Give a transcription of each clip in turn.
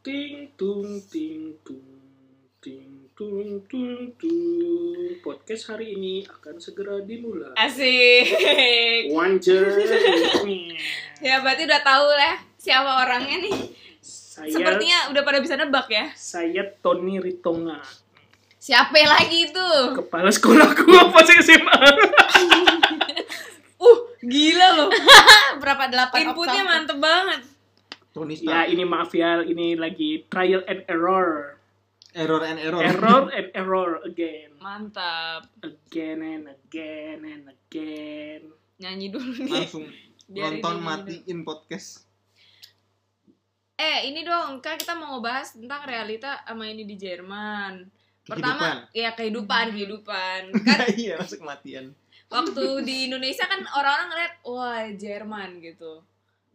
Ting tung ting tung ting tung tung tung. Podcast hari ini akan segera dimulai. Asik. Wanger. ya berarti udah tahu lah siapa orangnya nih. saya Sepertinya udah pada bisa nebak ya. saya Tony Ritonga, Siapa lagi itu? kepala sekolahku pas SMA. Uh, gila loh. berapa delapan Inputnya mantep banget. Tony ya Stark. ini maaf ya, ini lagi trial and error. Error and error. Error and error again. Mantap. Again and again and again. Nyanyi dulu nih. Langsung Biarin nonton matiin podcast. Eh, ini dong, kan kita mau ngebahas tentang realita sama ini di Jerman. Pertama, ya kehidupan, kehidupan. Kan iya, masuk kematian. waktu di Indonesia kan orang-orang ngeliat, wah Jerman gitu.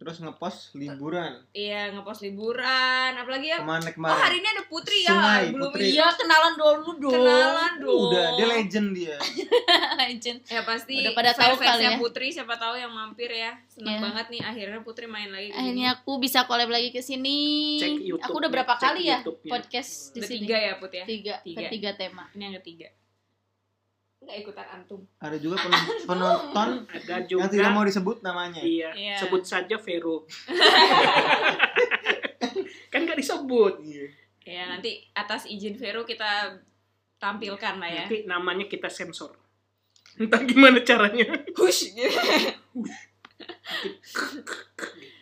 Terus ngepost liburan. Iya, ngepost liburan, apalagi ya. Ke mana Oh, kemarin? hari ini ada Putri ya, Sungai, belum Putri. Iya kenalan dulu dong. kenalan dong. Udah, dia legend dia. Legend. Ya pasti Udah pada tahu kali ya. Putri siapa tahu yang mampir ya. Seneng Iya. banget nih akhirnya Putri main lagi. Akhirnya aku bisa collab lagi ke sini. Cek Aku udah berapa cek kali ya podcast di sini? tiga ya Put ya. Tiga. Tiga. Ketiga tema. Ini yang ketiga. Enggak ikutan antum. Ada juga pen- penonton Ada juga. yang tidak mau disebut namanya. Iya, Iya. sebut saja Vero. kan gak disebut. Iya. Ya nanti atas izin Vero kita tampilkan lah ya. Nanti namanya kita sensor. Entah gimana caranya. Hush.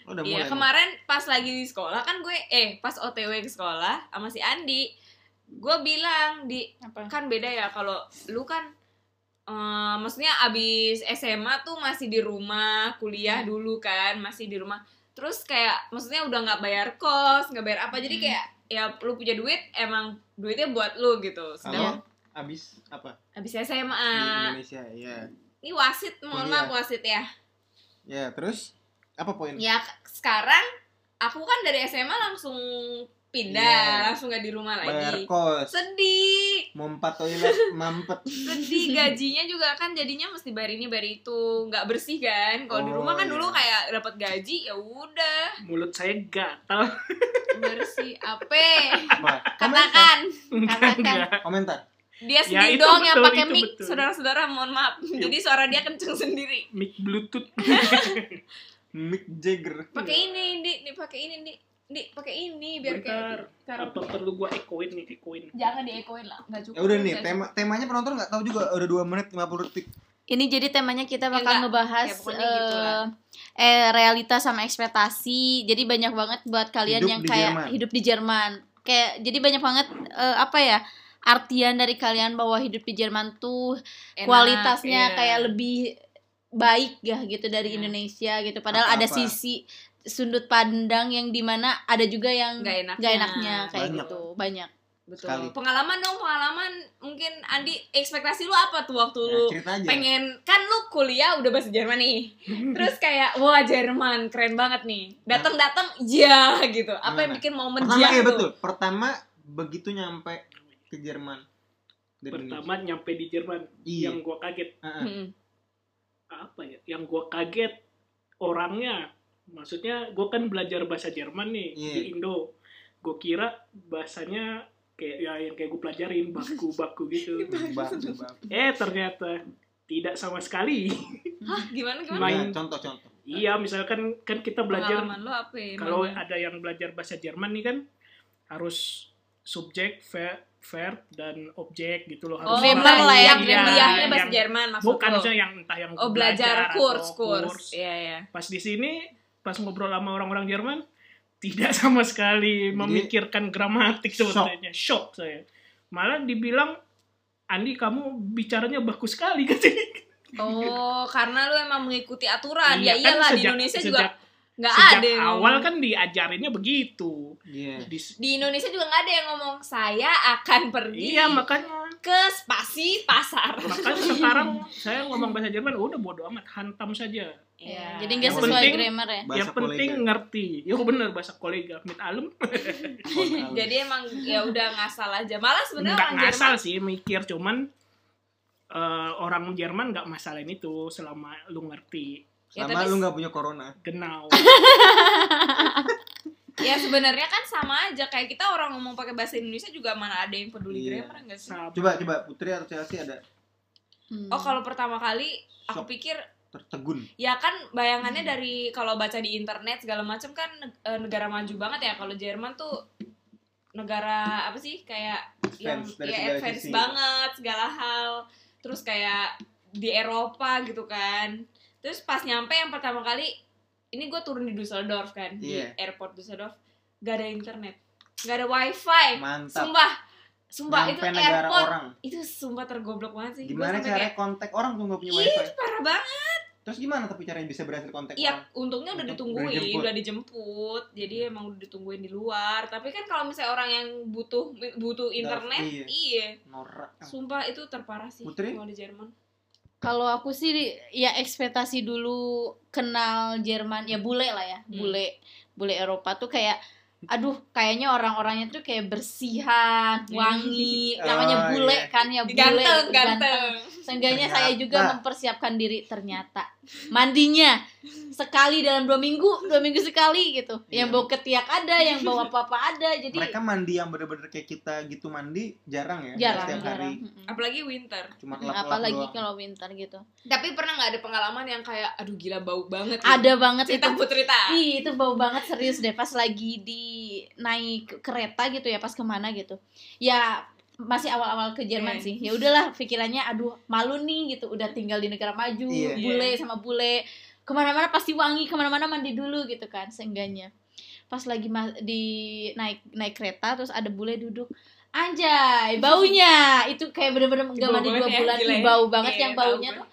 Oh, udah Iya kemarin pas lagi di sekolah kan gue eh pas OTW ke sekolah sama si Andi gue bilang di Apa? kan beda ya kalau lu kan eh, maksudnya abis SMA tuh masih di rumah kuliah dulu kan masih di rumah terus kayak maksudnya udah nggak bayar kos nggak bayar apa jadi Hmm. kayak ya lu punya duit emang duitnya buat lu gitu sedangkan abis apa? abis Di SMA Indonesia, iya. ini wasit mohon Kuliah. maaf wasit ya Ya, terus apa poin? ya sekarang aku kan dari SMA langsung pindah Iya. langsung gak di rumah Bayar lagi kos. sedih Mompat toilet, mampet. sedih gajinya juga kan jadinya mesti bayar ini bayar itu nggak bersih kan kalau di Oh, rumah kan iya. dulu kayak dapat gaji ya udah Mulut saya gatal. bersih apa katakan Katakan. enggak. Komentar. dia Ya, sendiri itu doang yang betul, pakai itu mic saudara-saudara mohon maaf jadi suara dia kenceng sendiri Mic Bluetooth. Mick Jagger. pakai ini di di pakai ini di di pakai ini biar Bentar. kayak Apa perlu gua ekoin nih, ekoin. jangan diekoin lah nggak cukup Ya udah nih, nggak tema temanya penonton nggak tahu juga udah 2 menit 50 detik. Ini jadi temanya kita Ya, bakal enggak. ngebahas Ya, pokoknya gitu lah. eh, eh realita sama ekspektasi. Jadi banyak banget buat kalian Hidup yang di kayak Jerman. hidup di Jerman. Kayak jadi banyak banget eh, apa ya? Artian dari kalian bahwa hidup di Jerman tuh Enak, kualitasnya iya. kayak lebih baik ya gitu dari Iya. Indonesia gitu. Padahal ada Apa-apa. sisi sudut pandang yang di mana ada juga yang Nggak enaknya. nggak enaknya kayak Banyak. gitu banyak. Betul. Sekali. Pengalaman dong, pengalaman. Mungkin Andi ekspektasi lu apa tuh waktu Ya, lu pengen kan lu kuliah udah bahasa Jerman nih. Terus kayak wah Jerman keren banget nih. Datang-datang ya gitu. Apa yang Gimana? bikin momen Pertama jiang ya tuh? betul. Pertama begitu nyampe ke Jerman. Dari Pertama nyampe di Jerman, Iya. yang gua kaget Indonesia. Heeh. Hmm. apa ya? Yang gua kaget orangnya. Maksudnya gua kan belajar bahasa Jerman nih Iya. di Indo. Gua kira bahasanya kayak ya yang kayak gue pelajarin baku-baku gitu. Eh ternyata tidak sama sekali. Hah, gimana gimana? Main. Ya, contoh-contoh. iya, misalkan kan kita belajar ya? kalau ada yang belajar bahasa Jerman nih kan harus subjek, verb, verb dan objek gitu loh. Oh, Harus Member tahu. lah ya, yang Iya, kuliahnya bahasa yang- Jerman maksud Bukan yang entah yang Oh, belajar atau kurs, kurs. Iya, iya. Pas di sini pas ngobrol sama orang-orang Jerman tidak sama sekali memikirkan gramatik shock. sebetulnya. Shock saya. Malah dibilang Andi kamu bicaranya bagus sekali katanya. Oh, karena lu emang mengikuti aturan. ya Iya, kan iyalah di sejak- Indonesia sejak- juga nggak Sejak ada yang awal kan diajarinnya begitu. Iya. Di- di Indonesia juga nggak ada yang ngomong saya akan pergi iya makanya ke spasi pasar. makanya sekarang saya ngomong bahasa Jerman udah bodo amat hantam saja Iya. Jadi nggak sesuai penting- grammar ya. Bahasa yang penting kolega. ngerti yo bener bahasa kolega mit alem Jadi emang ya udah ngasal aja. Malah sebenarnya nggak orang ngasal Jerman sih mikir cuman eh, orang Jerman nggak masalahin itu selama lu ngerti Ya, Sama tapi- lu nggak punya corona. genau ya sebenarnya kan sama aja kayak kita orang ngomong pakai bahasa Indonesia juga mana ada yang peduli Iya. grammar enggak sih? Sama. Coba coba Putri atau Chelsea ada Hmm. Oh kalau pertama kali aku Shock. pikir tertegun. ya kan bayangannya dari kalau baca di internet segala macam kan eh, negara maju banget ya kalau Jerman tuh negara apa sih kayak yang Advance ya advance sisi. banget segala hal terus kayak di Eropa gitu kan terus pas nyampe yang pertama kali ini gue turun di Düsseldorf kan Iya. di airport Düsseldorf gak ada internet gak ada wifi Mantap. sumpah sumpah Nyampe itu airport orang. itu sumpah tergoblok banget sih Gimana cara kayak, kontak orang tuh nggak punya Ih, wifi? parah banget Terus gimana tapi caranya bisa berhasil kontak Iya, untungnya udah Untuk- ditungguin, udah dijemput. udah dijemput. Jadi emang udah ditungguin di luar. Tapi kan kalau misalnya orang yang butuh butuh internet, iya. iya. Norak. Sumpah itu terparah sih Putri? kalau di Jerman. Kalau aku sih ya ekspektasi dulu kenal Jerman ya bule lah ya, Hmm. bule bule Eropa tuh kayak aduh kayaknya orang-orangnya tuh kayak bersihan, wangi, Oh, namanya bule iya. kan ya bule. Ganteng, gitu, ganteng. Seenggaknya saya juga mempersiapkan diri ternyata mandinya sekali dalam dua minggu, dua minggu sekali gitu. Yang Iya. bau ketiak ada, yang bau apa-apa ada. Jadi Mereka mandi yang bener-bener kayak kita gitu mandi jarang ya. jarang, Setiap jarang. hari. Apalagi winter. cuma Mm, lap-lap Apalagi doang. kalau winter gitu. Tapi pernah nggak ada pengalaman yang kayak aduh gila bau banget. gitu? Ada banget itu. Cerita Putri tak? Ih, itu bau banget serius deh pas lagi di naik kereta gitu ya pas ke mana gitu. Ya masih awal-awal ke Jerman Iya. sih. Ya udahlah pikirannya aduh malu nih gitu udah tinggal di negara maju, Iya. bule sama bule. Ke mana-mana pasti wangi, ke mana-mana mandi dulu gitu kan seenggaknya. Pas lagi ma- di naik naik kereta terus ada bule duduk Anjay, baunya itu kayak bener-bener gak bau mandi dua ya, bulan, Ih, ya. bau banget Iya, yang baunya gue. tuh.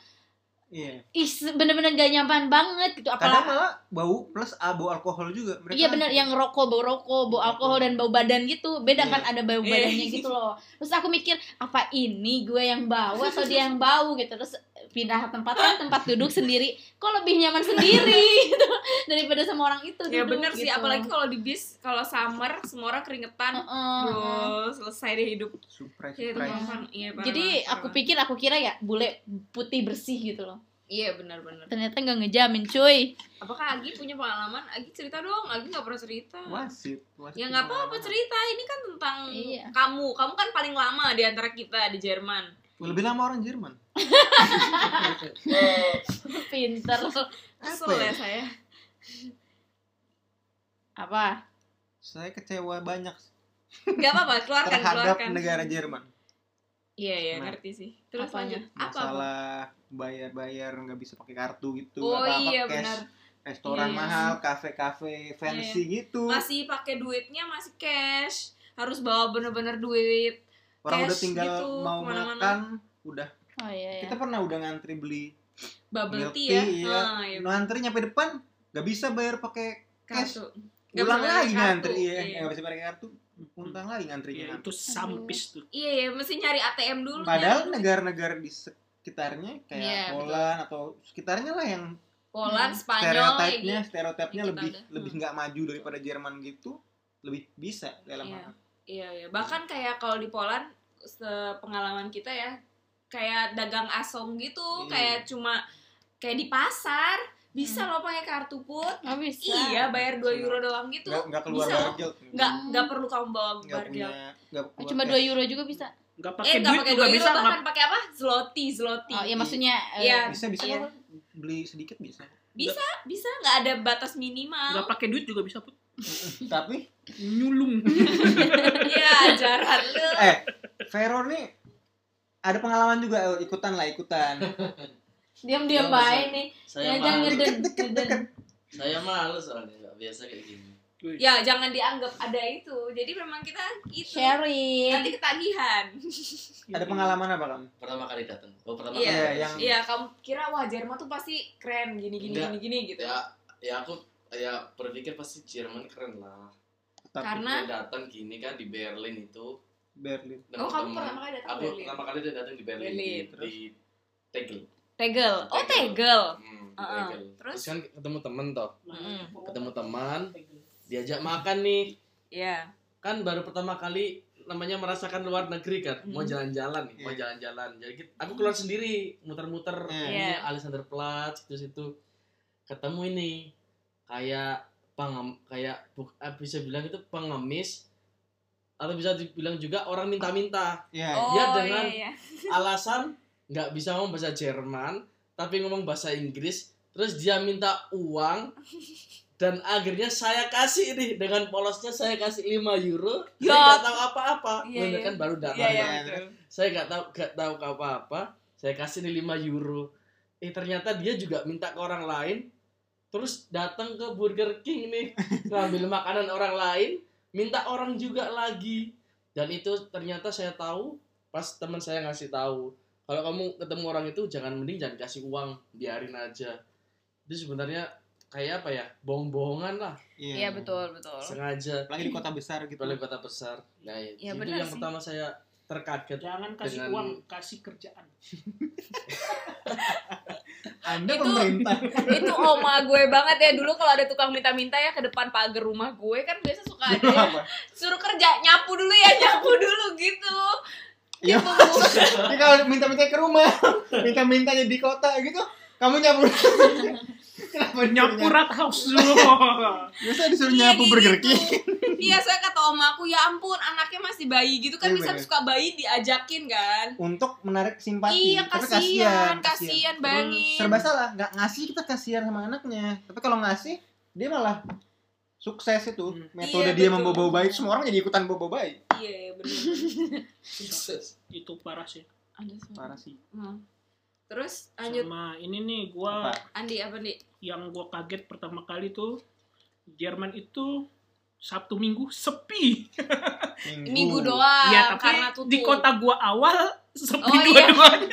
Iya. Ih, bener-bener gak nyaman banget gitu. Kadang Apalagi malah bau plus ah, bau alkohol juga. Mereka Iya bener yang rokok bau rokok bau alkohol dan bau badan gitu beda Iya. kan ada bau badannya gitu loh terus aku mikir apa ini gue yang bau atau dia yang bau gitu terus pindah tempat kan tempat duduk sendiri kok lebih nyaman sendiri gitu daripada sama orang itu Ya duduk, bener sih, gitu. apalagi kalau di bis, kalau summer semua orang keringetan. Heeh. Duh, selesai deh hidup. surprise Ya, surprise. kan, iya, jadi banget, aku pikir aku kira ya bule putih bersih gitu loh. Iya benar-benar. ternyata nggak ngejamin cuy Apakah Agi punya pengalaman? Agi cerita dong. Agi nggak pernah cerita. Wasit. wasit Ya nggak apa-apa cerita. Ini kan tentang Iya. kamu. Kamu kan paling lama di antara kita di Jerman. Lebih lama orang Jerman. pinter Kesel Apa ya ya? saya. apa Saya kecewa banyak Gak apa-apa, keluarkan, terhadap keluarkan. negara Jerman. Iya, iya, Nah. ngerti sih. Terus Apanya? lanjut. Apa? apa? Masalah bayar-bayar nggak bisa pakai kartu gitu. Oh apa-apa iya cash. benar. Restoran Iya, iya. mahal, kafe-kafe fancy gitu. Masih pakai duitnya masih cash. Harus bawa bener-bener duit. Orang udah tinggal gitu, mau makan, udah oh iya ya kita pernah udah ngantri beli Bubble milk tea ya. tea, iya. Ah, iya. ngantri nyampe depan nggak bisa bayar pakai cash. Kartu. Ulang bisa lagi kartu, ngantri, iya. iya. Nggak bisa pakai kartu, untang lagi ngantrinya. Ya, itu sampis tuh. Iya, iya, mesti nyari ATM dulu. Padahal negara-negara di sekitarnya kayak Iya, Poland atau sekitarnya lah yang Poland, Hmm. Spanyol, stereotipnya gitu. stereotipnya Kita lebih ada. lebih Hmm. nggak maju daripada Jerman gitu lebih bisa dalam Iya. hal Iya, iya. Bahkan kayak kalau di Poland sepengalaman kita ya, kayak dagang asong gitu, Iya. kayak cuma kayak di pasar bisa loh pakai kartu put. oh bisa Iya, bayar 2 Bisa. euro doang gitu. nggak nggak keluar bisa bargel Nggak Hmm. nggak perlu kamu bawa bargel. keluar cuma. 2 euro juga bisa Nggak Eh, pakai nggak duit juga 2 bisa. bahkan pakai apa? Zloty, zloty. oh ya maksudnya eh, Iya. bisa bisa Iya. beli sedikit bisa Bisa, bisa nggak ada batas minimal. Nggak pakai duit juga bisa put. tapi Nyulung. Iya, ajaran lu. eh Vero nih ada pengalaman juga eh, ikutan lah ikutan diam-diam baik nih Saya ya jangan ngeden deket ngeden. deket Saya males soalnya nggak biasa kayak gini. Ya, jangan dianggap ada itu. Jadi memang kita itu. sharing Nanti ketagihan. ada pengalaman apa kamu Pertama kali datang. Oh pertama Iya, kali. Iya, yang- Iya, kamu kira wah Jerman tuh pasti keren gini gini Enggak. gini gini gitu. Ya, ya aku ya berpikir pasti Jerman keren lah. Tapi Karena datang gini kan di Berlin itu. Berlin Oh, kamu pertama kali datang Aku Berlin. pertama kali datang di Berlin, Berlin, di, di Tegel. Tegel. Oh, Tegel. Tegel. Hmm, Heeh. Tegel. Terus? Terus kan ketemu temen toh. Mm. Ketemu teman, diajak makan nih. Iya. Kan baru pertama kali namanya merasakan luar negeri kan, mau Hmm. jalan-jalan nih, mau Iya. jalan-jalan. Jadi kita- aku keluar sendiri, muter-muter Iya. ini Iya. Alexanderplatz situ situ. Ketemu ini kayak pengem kayak buk- eh, bisa bilang itu pengemis atau bisa dibilang juga orang minta-minta Iya. Oh, dia iya, dengan iya. alasan nggak bisa ngomong bahasa Jerman tapi ngomong bahasa Inggris terus dia minta uang dan akhirnya saya kasih nih dengan polosnya saya kasih 5 euro saya Ya. nggak tahu apa-apa Iya, Bener iya. kan baru datang Iya, iya, kan? betul. saya nggak tahu nggak tahu apa-apa saya kasih nih 5 euro eh ternyata dia juga minta ke orang lain terus datang ke Burger King nih ngambil makanan orang lain minta orang juga lagi dan itu ternyata saya tahu pas teman saya ngasih tahu kalau kamu ketemu orang itu jangan mending jangan kasih uang biarin aja itu sebenarnya kayak apa ya bohong-bohongan lah Iya betul betul. sengaja Lagi di kota besar gitu. oleh kota besar nah itu Ya, benar yang sih. pertama saya terkaget Jangan kasih Dengan- uang, kasih kerjaan. Anda Itu- pemerintah. itu oma gue banget ya dulu kalau ada tukang minta-minta ya ke depan pagar rumah gue kan biasa suka ada Apa? suruh kerja nyapu dulu ya nyapu dulu gitu Iya. Itu Bu. Ini kalau minta-minta ke rumah, minta-mintanya di kota gitu, kamu nyapu. Kenapa Nyapu rat house dulu. Biasa disuruh Iya, nyapu kayak Burger gitu. King. iya saya kata oma aku ya ampun anaknya masih bayi gitu kan Iya, bisa suka bayi diajakin kan Untuk menarik simpati. iya Tapi kasihan kasihan bayangin Serba salah, nggak ngasih kita kasihan sama anaknya. Tapi kalau ngasih, dia malah sukses itu. Hmm. Metode Iya, dia membawa bayi, semua orang jadi ikutan bawa bayi. iya bener sukses Itu parah sih. ada. Parah sih. Hmm. terus lanjut Sama ini nih gua Apa? Andi apa nih yang gua kaget pertama kali tuh Jerman itu Sabtu Minggu sepi. minggu doang Iya, tapi karena tutup di kota gua awal sepi Oh, iya. dua-duanya.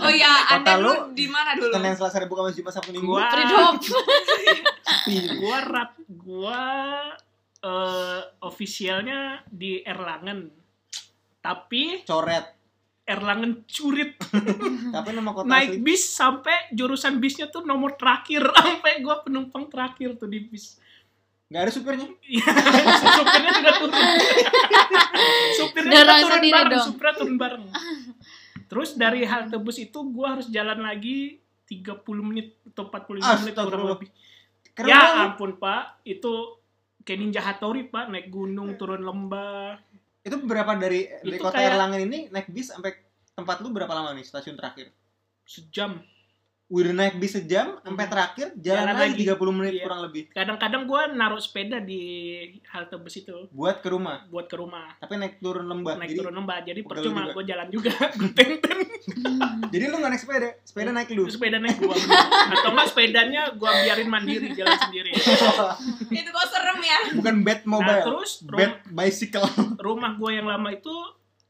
oh ya anda lu, di mana dulu Senin Selasa Rabu Kamis Jumat Sabtu Minggu. Gua Freedom. gua rap gua eh ofisialnya di Erlangen. Tapi Coret. Erlangen curit Tapi nama kota naik asli. bis sampai jurusan bisnya tuh nomor terakhir sampai gua penumpang terakhir tuh di bis. Nggak ada supirnya. Iya, supirnya juga turun. supirnya juga Dorong turun bareng, dong. supirnya turun bareng. Terus dari halte bus itu gua harus jalan lagi 30 menit atau 45 menit kurang lebih. Keren ya banget. ampun Pak, itu kayak Ninja Hattori Pak, naik gunung, turun lembah. Itu berapa dari dari Itu kota kayak- Erlangen ini naik bis sampai tempat lu berapa lama nih stasiun terakhir? Sejam. Udah naik bis sejam sampai terakhir jalan, Jalan lagi lagi. 30 menit Iya. kurang lebih Kadang-kadang gua naruh sepeda di halte bus itu buat ke rumah. buat ke rumah. Tapi naik turun lembah. Naik jadi turun lembah, jadi percuma juga. gua jalan juga. Tenten. jadi lu nggak naik sepeda, sepeda naik lu. sepeda naik gua atau enggak sepedanya gua biarin mandiri jalan sendiri itu kok serem ya Bukan bed mobile. nah terus bed bicycle. rumah gua yang lama itu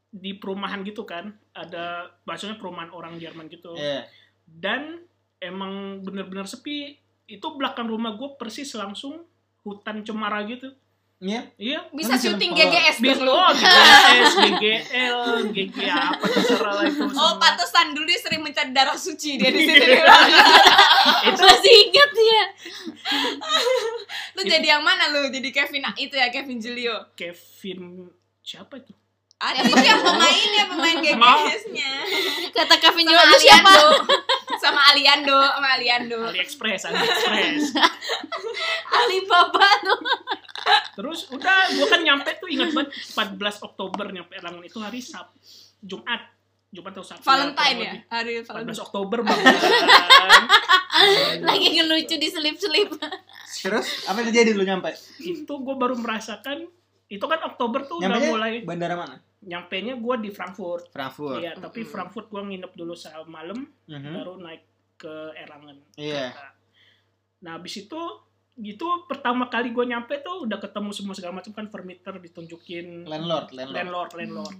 di perumahan gitu kan ada maksudnya perumahan orang Jerman gitu Iya. Dan emang bener-bener sepi itu belakang rumah gua persis langsung hutan cemara gitu Iya. iya bisa bisa syuting. GGS bis dong lu oh GGS, GGL, GG apa terserah lah itu Oh, semua. pantesan dulu dia sering mencari darah suci dia di situ. itu Masih ingat ya. lu jadi yang mana lu? Jadi Kevin itu ya Kevin Julio. Kevin siapa itu Ada yang pemainnya, pemain GGS-nya. Kata Kevin Jual lu siapa? Aliando. Sama Aliando, sama Aliando. AliExpress AliExpress Alibaba tuh. Terus udah gua kan nyampe tuh ingat banget 14 Oktober nyampe Erlangen itu hari Sab Jumat Jumat atau Sabtu Valentine kurang ya? Hari. Valentine. 14 Oktober banget Lagi ngelucu di selip-selip. Terus apa yang terjadi lu nyampe? itu gue baru merasakan itu kan Oktober tuh Nyampe udah mulai bandara mana? Nyampe nya gue di Frankfurt Frankfurt. iya tapi Mm-mm. Frankfurt gue nginep dulu semalam Mhm. baru naik ke Erlangen Iya. nah habis itu gitu pertama kali gue nyampe tuh udah ketemu semua segala macam kan vermeter ditunjukin Landlord, landlord. landlord landlord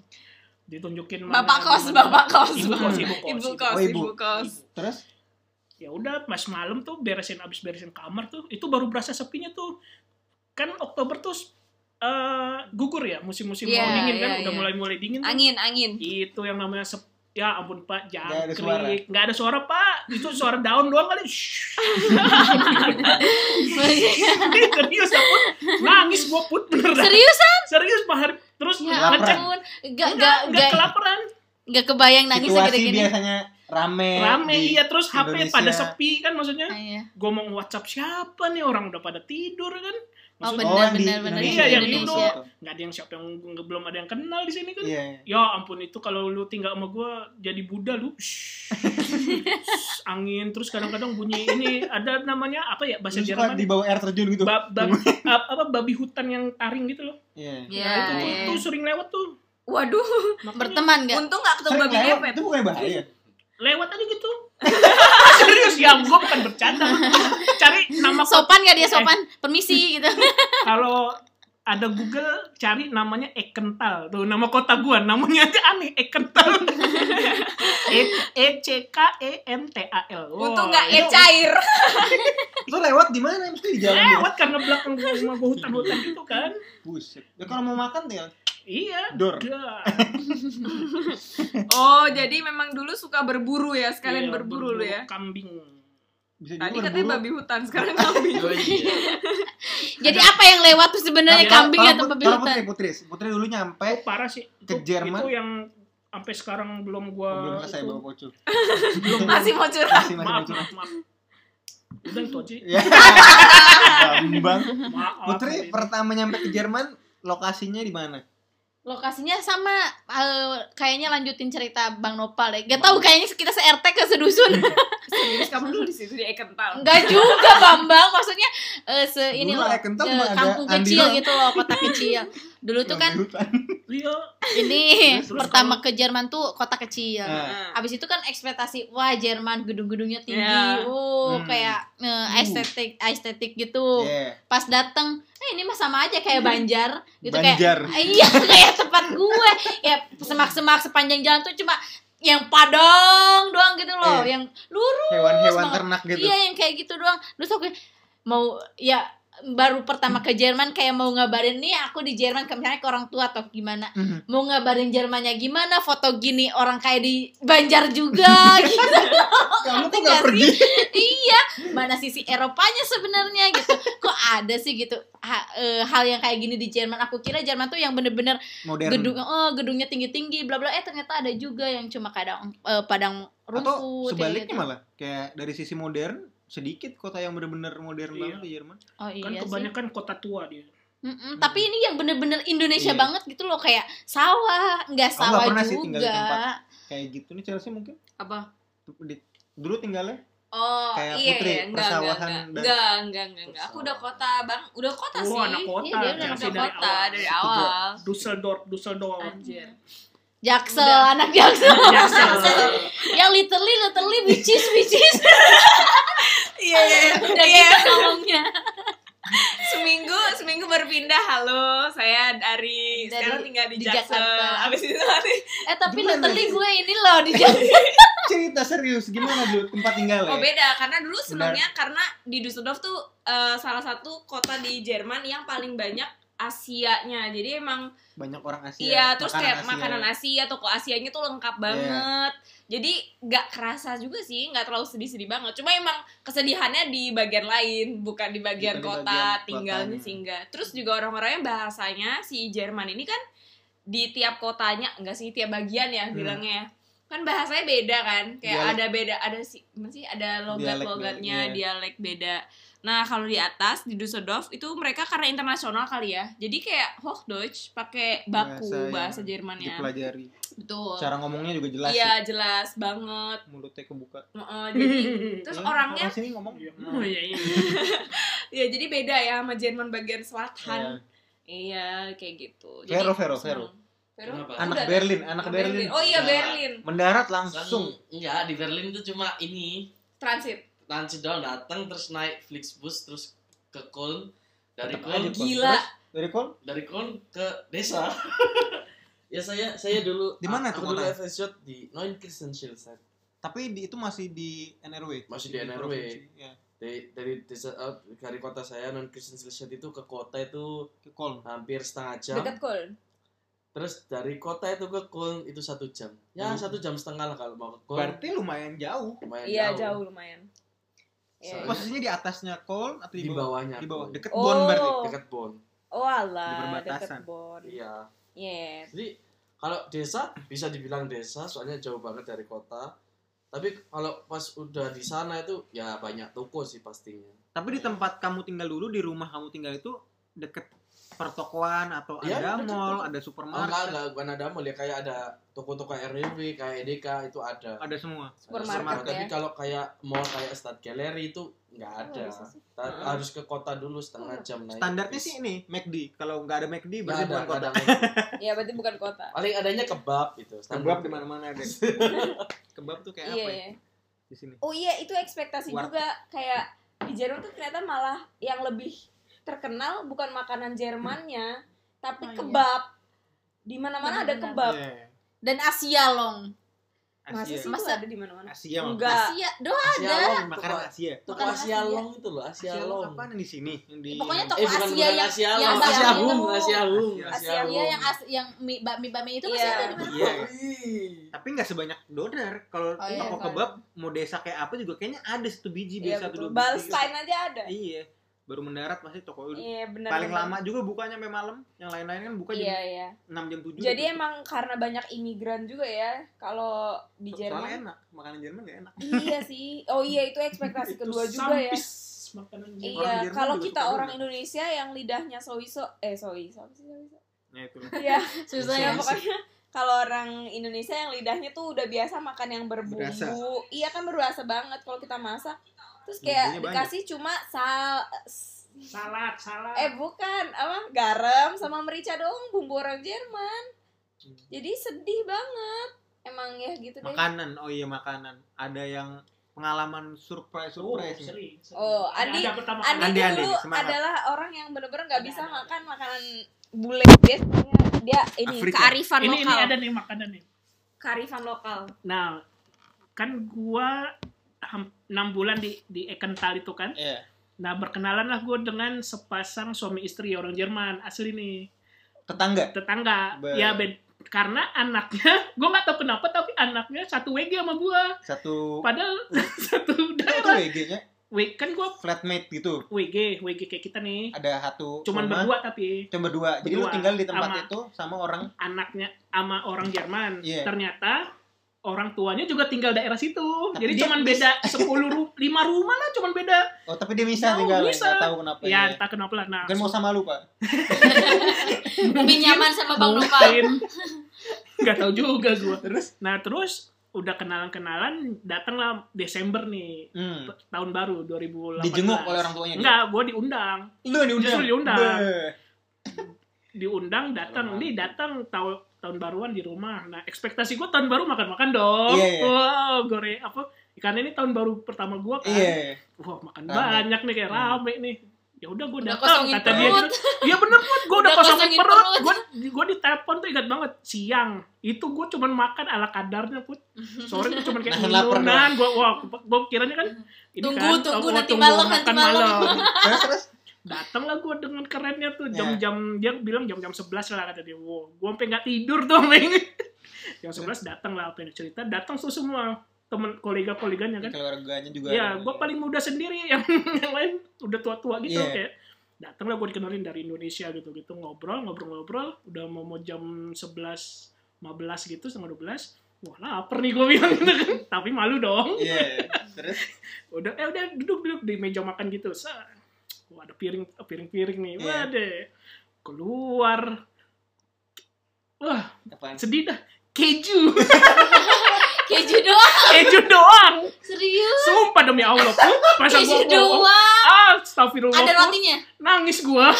ditunjukin Bapak mana- kos, mana- bapak kos. ibu kos ibu kos, Ibu ibu kos, Oh, ibu. ibu kos. Terus ya udah pas malam tuh beresin abis beresin kamar tuh itu baru berasa sepinya tuh kan Oktober tuh eh, gugur ya musim-musim Iya, mau dingin kan iya, udah iya. mulai-mulai dingin tuh. Angin, angin. itu yang namanya sep ya ampun pak Nggak ada jangkrik nggak ada suara pak itu suara daun doang kali Shhh. serius put nangis gua put beneran Seriusan? serius pak Hari- terus Ya ngecek ampun. Gak Enggak, gak nggak gak kelaparan gak kebayang nangis situasi segede gini. biasanya rame. rame di iya terus HP pada sepi kan maksudnya Ah, iya. gue mau WhatsApp siapa nih orang udah pada tidur kan Oh, Maksudnya, benar, yang di benar, benar. Iya, Indonesia, yang Indo. itu. nggak ada yang siapa yang nggak- belum ada yang kenal di sini kan Iya. ya ampun itu kalau lu tinggal sama gue jadi Buddha lu shh, shh, angin terus kadang-kadang bunyi ini ada namanya apa ya bahasa Jerman di bawah air terjun gitu. ba, ba- ap- apa babi hutan yang taring gitu loh Iya. Iya, nah, itu tuh, iya. tuh sering lewat tuh Waduh, Makanya Berteman nggak? untung gak ketemu babi lewat, ngepet. itu bukan bahaya. lewat aja gitu serius ya gue bukan bercanda cari nama Sopan gak dia sopan? Permisi gitu. kalau ada Google cari namanya Ekental tuh nama kota gua namanya aja aneh Ekental E E C K E N T A L Wah, Untung gak itu e cair. Itu lewat di mana? Mesti di jalan. gitu. lewat karena belakang gua rumah gua hutan-hutan gitu kan Buset. Ya kalau mau makan tinggal iya Dor. Oh, jadi memang dulu suka berburu ya, sekalian Iya, berburu lu ya. kambing bisa Tadi juga katanya babi hutan, sekarang kambing. Oh, iya. Jadi apa yang lewat tuh sebenarnya Iya, kambing atau babi hutan? Putri, Putri, Putri dulu nyampe oh, parah sih Ke Itu- Jerman? itu yang sampai sekarang belum gua belum selesai bawa pocul. belum Masih mau curhat. Masih masih maaf muncul. maaf maaf udah itu aja Ya. Bambang. maaf Putri pertama nyampe ke Jerman lokasinya di mana? Lokasinya sama eh, kayaknya lanjutin cerita Bang Nopal deh. Gak tahu kayaknya kita se-RT ke sedusun. Serius kamu dulu di situ di Ekental. Enggak juga Bambang, maksudnya eh, se ini Dulu loh. Ekental eh, kampung kecil doang. gitu loh, kota kecil. Dulu tuh kan iya ini Terus pertama ke Jerman tuh kota kecil. Nah, Habis itu kan ekspektasi wah Jerman gedung-gedungnya tinggi. Iya. Oh, Hmm. kayak Uh. estetik estetik gitu. yeah. Pas dateng, eh ini mah sama aja kayak Banjar gitu kayak Banjar. iya kayak tempat gue. Ya semak-semak sepanjang jalan tuh cuma yang padang doang gitu loh, Iya. yang lurus Hewan-hewan ternak gitu. Iya yang kayak gitu doang. Terus aku mau ya baru pertama ke Jerman kayak mau ngabarin nih aku di Jerman ke misalnya ke orang tua atau gimana Mhm. mau ngabarin Jermannya gimana foto gini orang kayak di Banjar juga gitu Kamu Ngerti gak pergi? iya mana sisi Eropanya sebenarnya gitu kok ada sih gitu ha- eh, hal yang kayak gini di Jerman aku kira Jerman tuh yang bener-bener Modern. gedung oh gedungnya tinggi-tinggi bla bla eh ternyata ada juga yang cuma kadang eh, padang Atau rumput kayak sebaliknya gitu. malah kayak dari sisi modern sedikit kota yang bener-bener modern Iya. banget di Jerman. oh kan iya sih kebanyakan kota tua dia Mm-mm, tapi ini yang bener-bener Indonesia Iya. banget gitu loh kayak sawah nggak sawah nggak pernah sih tinggal di juga tempat. Kayak gitu nih Chelsea mungkin. Apa? Di- dulu tinggalnya Oh, Kayak iya Putri, ya, enggak, enggak, persawahan enggak, dan- enggak, enggak, enggak, enggak. Aku udah kota, Bang. Udah kota Oh, sih. anak kota. Iya, dia udah anak Chelsea dari kota awal. dari awal. Dusseldorf Dusseldorf Anjir. Jaksel Udah. anak Jaksel Jaksel. yang literally literally bicis bicis Iya, iya, iya. udah Iya. gitu ngomongnya seminggu seminggu berpindah halo saya dari, Dari- sekarang tinggal di, di Jaksel Jakarta. abis itu nanti eh tapi literally gue ini loh di Jaksel cerita serius gimana dulu tempat tinggalnya? oh beda karena dulu senangnya karena di Düsseldorf tuh eh, salah satu kota di Jerman yang paling banyak Asianya jadi emang Banyak orang Asia. iya terus makanan kayak Asia. makanan Asia toko Asianya tuh lengkap banget jadi nggak kerasa juga sih nggak terlalu sedih-sedih banget. Cuma emang kesedihannya di bagian lain bukan di bagian Bukan di kota bagian tinggalnya singgah terus juga orang-orangnya bahasanya si Jerman ini kan di tiap kotanya enggak sih tiap bagian ya Hmm. bilangnya kan bahasanya beda kan kayak Dialek. ada beda ada sih gimana sih ada logat-logatnya Dialek, dialek beda nah kalau di atas di Düsseldorf itu mereka karena internasional kali ya jadi kayak Hochdeutsch pakai baku Bahasa bahasa Jermannya Dipelajari. betul Cara ngomongnya juga jelas iya sih. jelas banget Mulutnya kebuka. Heeh, jadi terus Ya, orangnya orang sini ngomong. Iya. Oh iya iya. ya jadi beda ya sama Jerman bagian Ya. selatan iya kayak gitu Vero, Vero, seneng. Vero Kenapa? Anak Udah. Berlin, anak Berlin. oh iya Enggak. Berlin Mendarat langsung langsung. enggak di Berlin itu cuma ini transit transit doang datang terus naik Flixbus terus ke Köln dari Köln gila. Terus, Dari Kol? dari Köln ke desa ya saya saya dulu Di mana aku tuh dulu? FSJ di Neunkirchenschilde Tapi di, itu masih di NRW. Masih di NRW. provinsi. Ya, dari dari desa eh, dari kota saya Neunkirchenschilde itu ke kota itu ke Kol. hampir setengah jam dekat Köln terus dari kota itu ke Köln itu satu jam ya Hmm. satu jam setengah lah kalau mau ke Köln Berarti lumayan jauh. lumayan iya jauh lumayan Iya. Soalnya- Posisinya di atasnya Kol atau di di bawah? bawahnya Di bawah. Deket Oh. Bonn berarti. dekat Bonn oh alah Di perbatasan. dekat Bonn iya yes jadi kalau desa bisa dibilang desa soalnya jauh banget dari kota Tapi kalau pas udah di sana itu ya banyak toko sih pastinya. Tapi di tempat kamu tinggal dulu di rumah kamu tinggal itu deket pertokoan atau Iya, ada mall, ada Oh, enggak, supermarket, enggak, bukan ada mall ya kayak ada toko-toko RW kayak EDK itu ada. ada semua. Supermarket Tapi ya. kalau kayak mall kayak Stad Gallery itu nggak ada. Oh, sih. Ta- Hmm. Harus ke kota dulu setengah jam naik. Standarnya sih ini McD. Kalau nggak ada McD Nggak berarti ada, bukan kota. ada. Ya berarti bukan kota. Paling adanya kebab gitu. Kebab di mana-mana ada. Kebab tuh kayak Iya, apa ya iya. di sini? Oh iya, itu ekspektasi War- juga kayak di Jerman tuh ternyata malah yang lebih terkenal bukan makanan Jermannya, tapi Oh, iya. kebab. Di mana-mana ada kebab. Iya. Dan Asia long. Masa Asia. sih Masa- ada di mana-mana? Asia. Enggak. Asia doang Asia ada. Long, Makanan Asia. Toko Makanan Asia Asia. Long itu loh, Asia Asia Long yang di sini? Yang di Pokoknya toko Eh bukan Asia bukan yang Asia yang Long, Asia Hung. Asia Hung, Asia Asia Iya yang as yang mie bakmi bakmi itu masih Iya. ada di mana? Iya. Tapi nggak sebanyak doner. Kalau Oh, iya, toko kan. kebab mau desa kayak apa juga kayaknya ada satu biji Iya desa satu betul. dua biji. Balstein aja ada. Iya. Baru mendarat pasti toko itu. Iya benar. Paling benar. lama juga bukanya sampai malam. Yang lain-lain kan buka Iya jam iya. 6 jam 7. Jadi emang karena banyak imigran juga ya kalau di Soalnya Jerman. enak. Makanan Jerman gak enak. iya sih. Oh iya itu ekspektasi Itu kedua juga ya. makanan Jerman. Iya, kalau kita orang juga. Indonesia yang lidahnya soiso eh soiso apa sih soiso? Nah itu. Iya, Susah ya ya. pokoknya kalau orang Indonesia yang lidahnya tuh udah biasa makan yang berbumbu. Berasa. Iya kan berasa banget kalau kita masak. Terus kayak Bumbunya banyak. dikasih cuma sal Salad, salad. eh bukan apa garam sama merica doang bumbu orang Jerman. Jadi sedih banget. Emang ya gitu deh. Makanan. Oh iya makanan. Ada yang pengalaman surprise Oh, surprise. sering, sering. Oh, Ada- Andi- ada pertama Andi. Andi, tuh Andi, dulu semangat. adalah orang yang bener-bener nggak Ada, bisa ada, makan makanan bule biasanya dia ini Afrika. kearifan ini, ini lokal ada nih makanan nih. kearifan lokal Nah, kan gua enam bulan di di Ekental itu kan. Iya. Nah, berkenalan lah gue dengan sepasang suami istri orang Jerman asli nih Tetangga. tetangga. Be- Ya bed karena anaknya, gue nggak tahu kenapa tapi anaknya satu WG sama gua. Satu Padahal satu itu daerah. WG-nya W kan gua flatmate gitu. WG, WG kayak kita nih. Ada satu Cuman rumah, berdua tapi Cuma berdua. Jadi lu tinggal di tempat Sama- itu sama orang anaknya sama orang Jerman. Iya. Ternyata orang tuanya juga tinggal daerah situ. Tapi Jadi cuman beda 10 ru 5 rumah lah cuman beda. Oh, tapi dia bisa Jauh, tinggal, bisa. nggak tahu kenapa. Ya, entah kenapa lah. Nah, Mungkin mau sama lu, Pak. Lebih nyaman sama Bang mungkin nggak tahu juga gua. Terus? Nah, terus udah kenalan-kenalan, datanglah Desember nih, Hmm. tahun baru 2018. Dijenguk oleh orang tuanya. Enggak, gua diundang. Lu diundang. Justru diundang. Diundang datang, nih datang tahun tahun baruan di rumah. Nah, ekspektasi gua tahun baru makan-makan dong. Iya, iya. Wow, gore apa? Karena ini tahun baru pertama gua kan. Iya. Wah, makan Rame. banyak nih kayak Hmm. rame nih. Ya udah gue datang kata dia gitu. Iya bener put, gue udah Udah kosongin kosongin perut. perut. Gue gue di telepon tuh ingat banget siang. Itu gue cuman makan ala kadarnya put. Sore gue cuman kayak lapar minuman. Gue wah gue kiranya kan ini Tunggu, kan, tunggu, oh, nanti tunggu malam, nanti makan malam. Terus terus Datanglah gue dengan kerennya tuh jam-jam dia bilang jam-jam 11 lah kata dia. Wow, gue sampai nggak tidur tuh Meng. jam 11 datang lah apa yang cerita. Datang tuh semua temen kolega-koleganya kan. keluarganya juga. Ya, ada. gue paling muda sendiri yang yang lain udah tua-tua gitu Iya. kayak datang lah gue dikenalin dari Indonesia gitu gitu ngobrol ngobrol-ngobrol udah mau mau jam 11 15 gitu setengah 12 wah lapar nih gue bilang gitu kan tapi malu dong Iya. Terus udah eh udah duduk duduk di meja makan gitu Wah ada piring piring-piring nih Iya. wah deh keluar wah apaan? sedih dah keju Keju doang, keju doang serius. sumpah demi Allah pun masa Keju gue doang. ah astagfirullah Ada Put. rotinya. nangis gua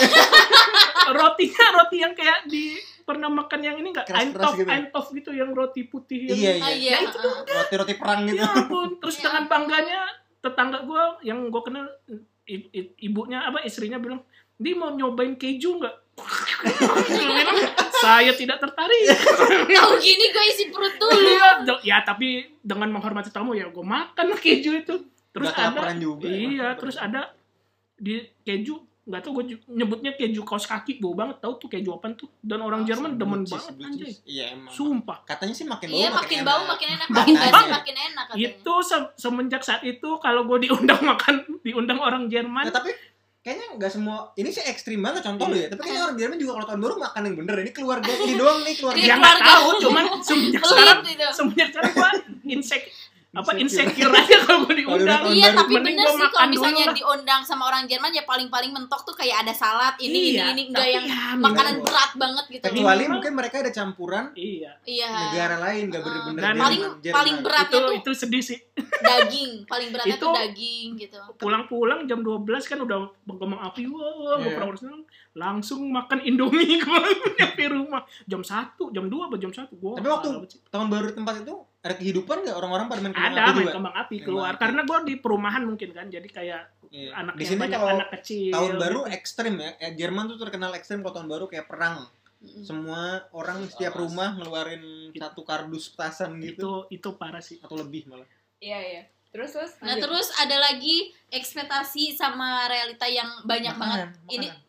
rotinya roti yang kayak di pernah makan yang ini enggak eintop gitu. eintop gitu yang roti putih yang Iya, Ah, iya. iya. ah. Roti-roti perang gitu. ya ampun terus Iya. dengan bangganya tetangga gua yang gua kenal i- i- ibunya apa istrinya bilang dia mau nyobain keju nggak saya tidak tertarik Tahu gini gue isi perut dulu. Iya, do- ya tapi dengan menghormati tamu ya gue makan keju itu terus ada juga. iya emang. terus ada di keju nggak tahu gue nyebutnya keju kaos kaki bau banget tahu tuh keju apa tuh dan orang Jerman Blue demen cheese, banget anjay. Iya emang. sumpah Katanya sih makin bau Iya makin bau makin enak, Bau makin banget. makin enak katanya. itu se- semenjak saat itu kalau gue diundang makan diundang orang Jerman Nah, tapi kayaknya nggak semua ini sih ekstrim banget contoh lu ya tapi kayaknya orang Jerman juga kalau tahun baru makan yang bener ini keluarga ini doang nih keluarga Iya. dia nggak tahu cuman semenjak sekarang semenjak sekarang gue insek apa insecure aja kalau gue diundang. Iya, tapi bener sih kalau dulu misalnya lah. diundang sama orang Jerman ya paling-paling mentok tuh kayak ada salad ini Iya, ini ini enggak yang ya, makanan berat banget gitu. Kecuali Minimal. mungkin mereka ada campuran Iya. Iya. negara lain gak bener-bener Dan Jerman, paling Jerman. paling beratnya Itu itu sedih sih. daging, paling beratnya tuh Itu- daging gitu. Pulang-pulang jam 12 kan udah berkembang api. Wah, Iya. yeah. seneng. Langsung makan Indomie gue nyampe rumah. Jam 1, jam 2 apa jam 1 gua. Tapi waktu tahun baru di tempat itu ada kehidupan gak orang-orang pada main kembang ada api main juga? kembang api Kembang keluar api. karena gue di perumahan mungkin kan jadi kayak Iya. anak Di sini banyak kalau anak kecil tahun baru gitu. ekstrim ya. Eh, Jerman tuh terkenal ekstrim kalau tahun baru kayak perang. Semua orang setiap rumah ngeluarin satu kardus petasan gitu itu itu parah sih atau lebih malah. Iya iya. Terus terus. Nah, lanjut. terus ada lagi ekspektasi sama realita yang banyak banget. Makanan, Ini makanan.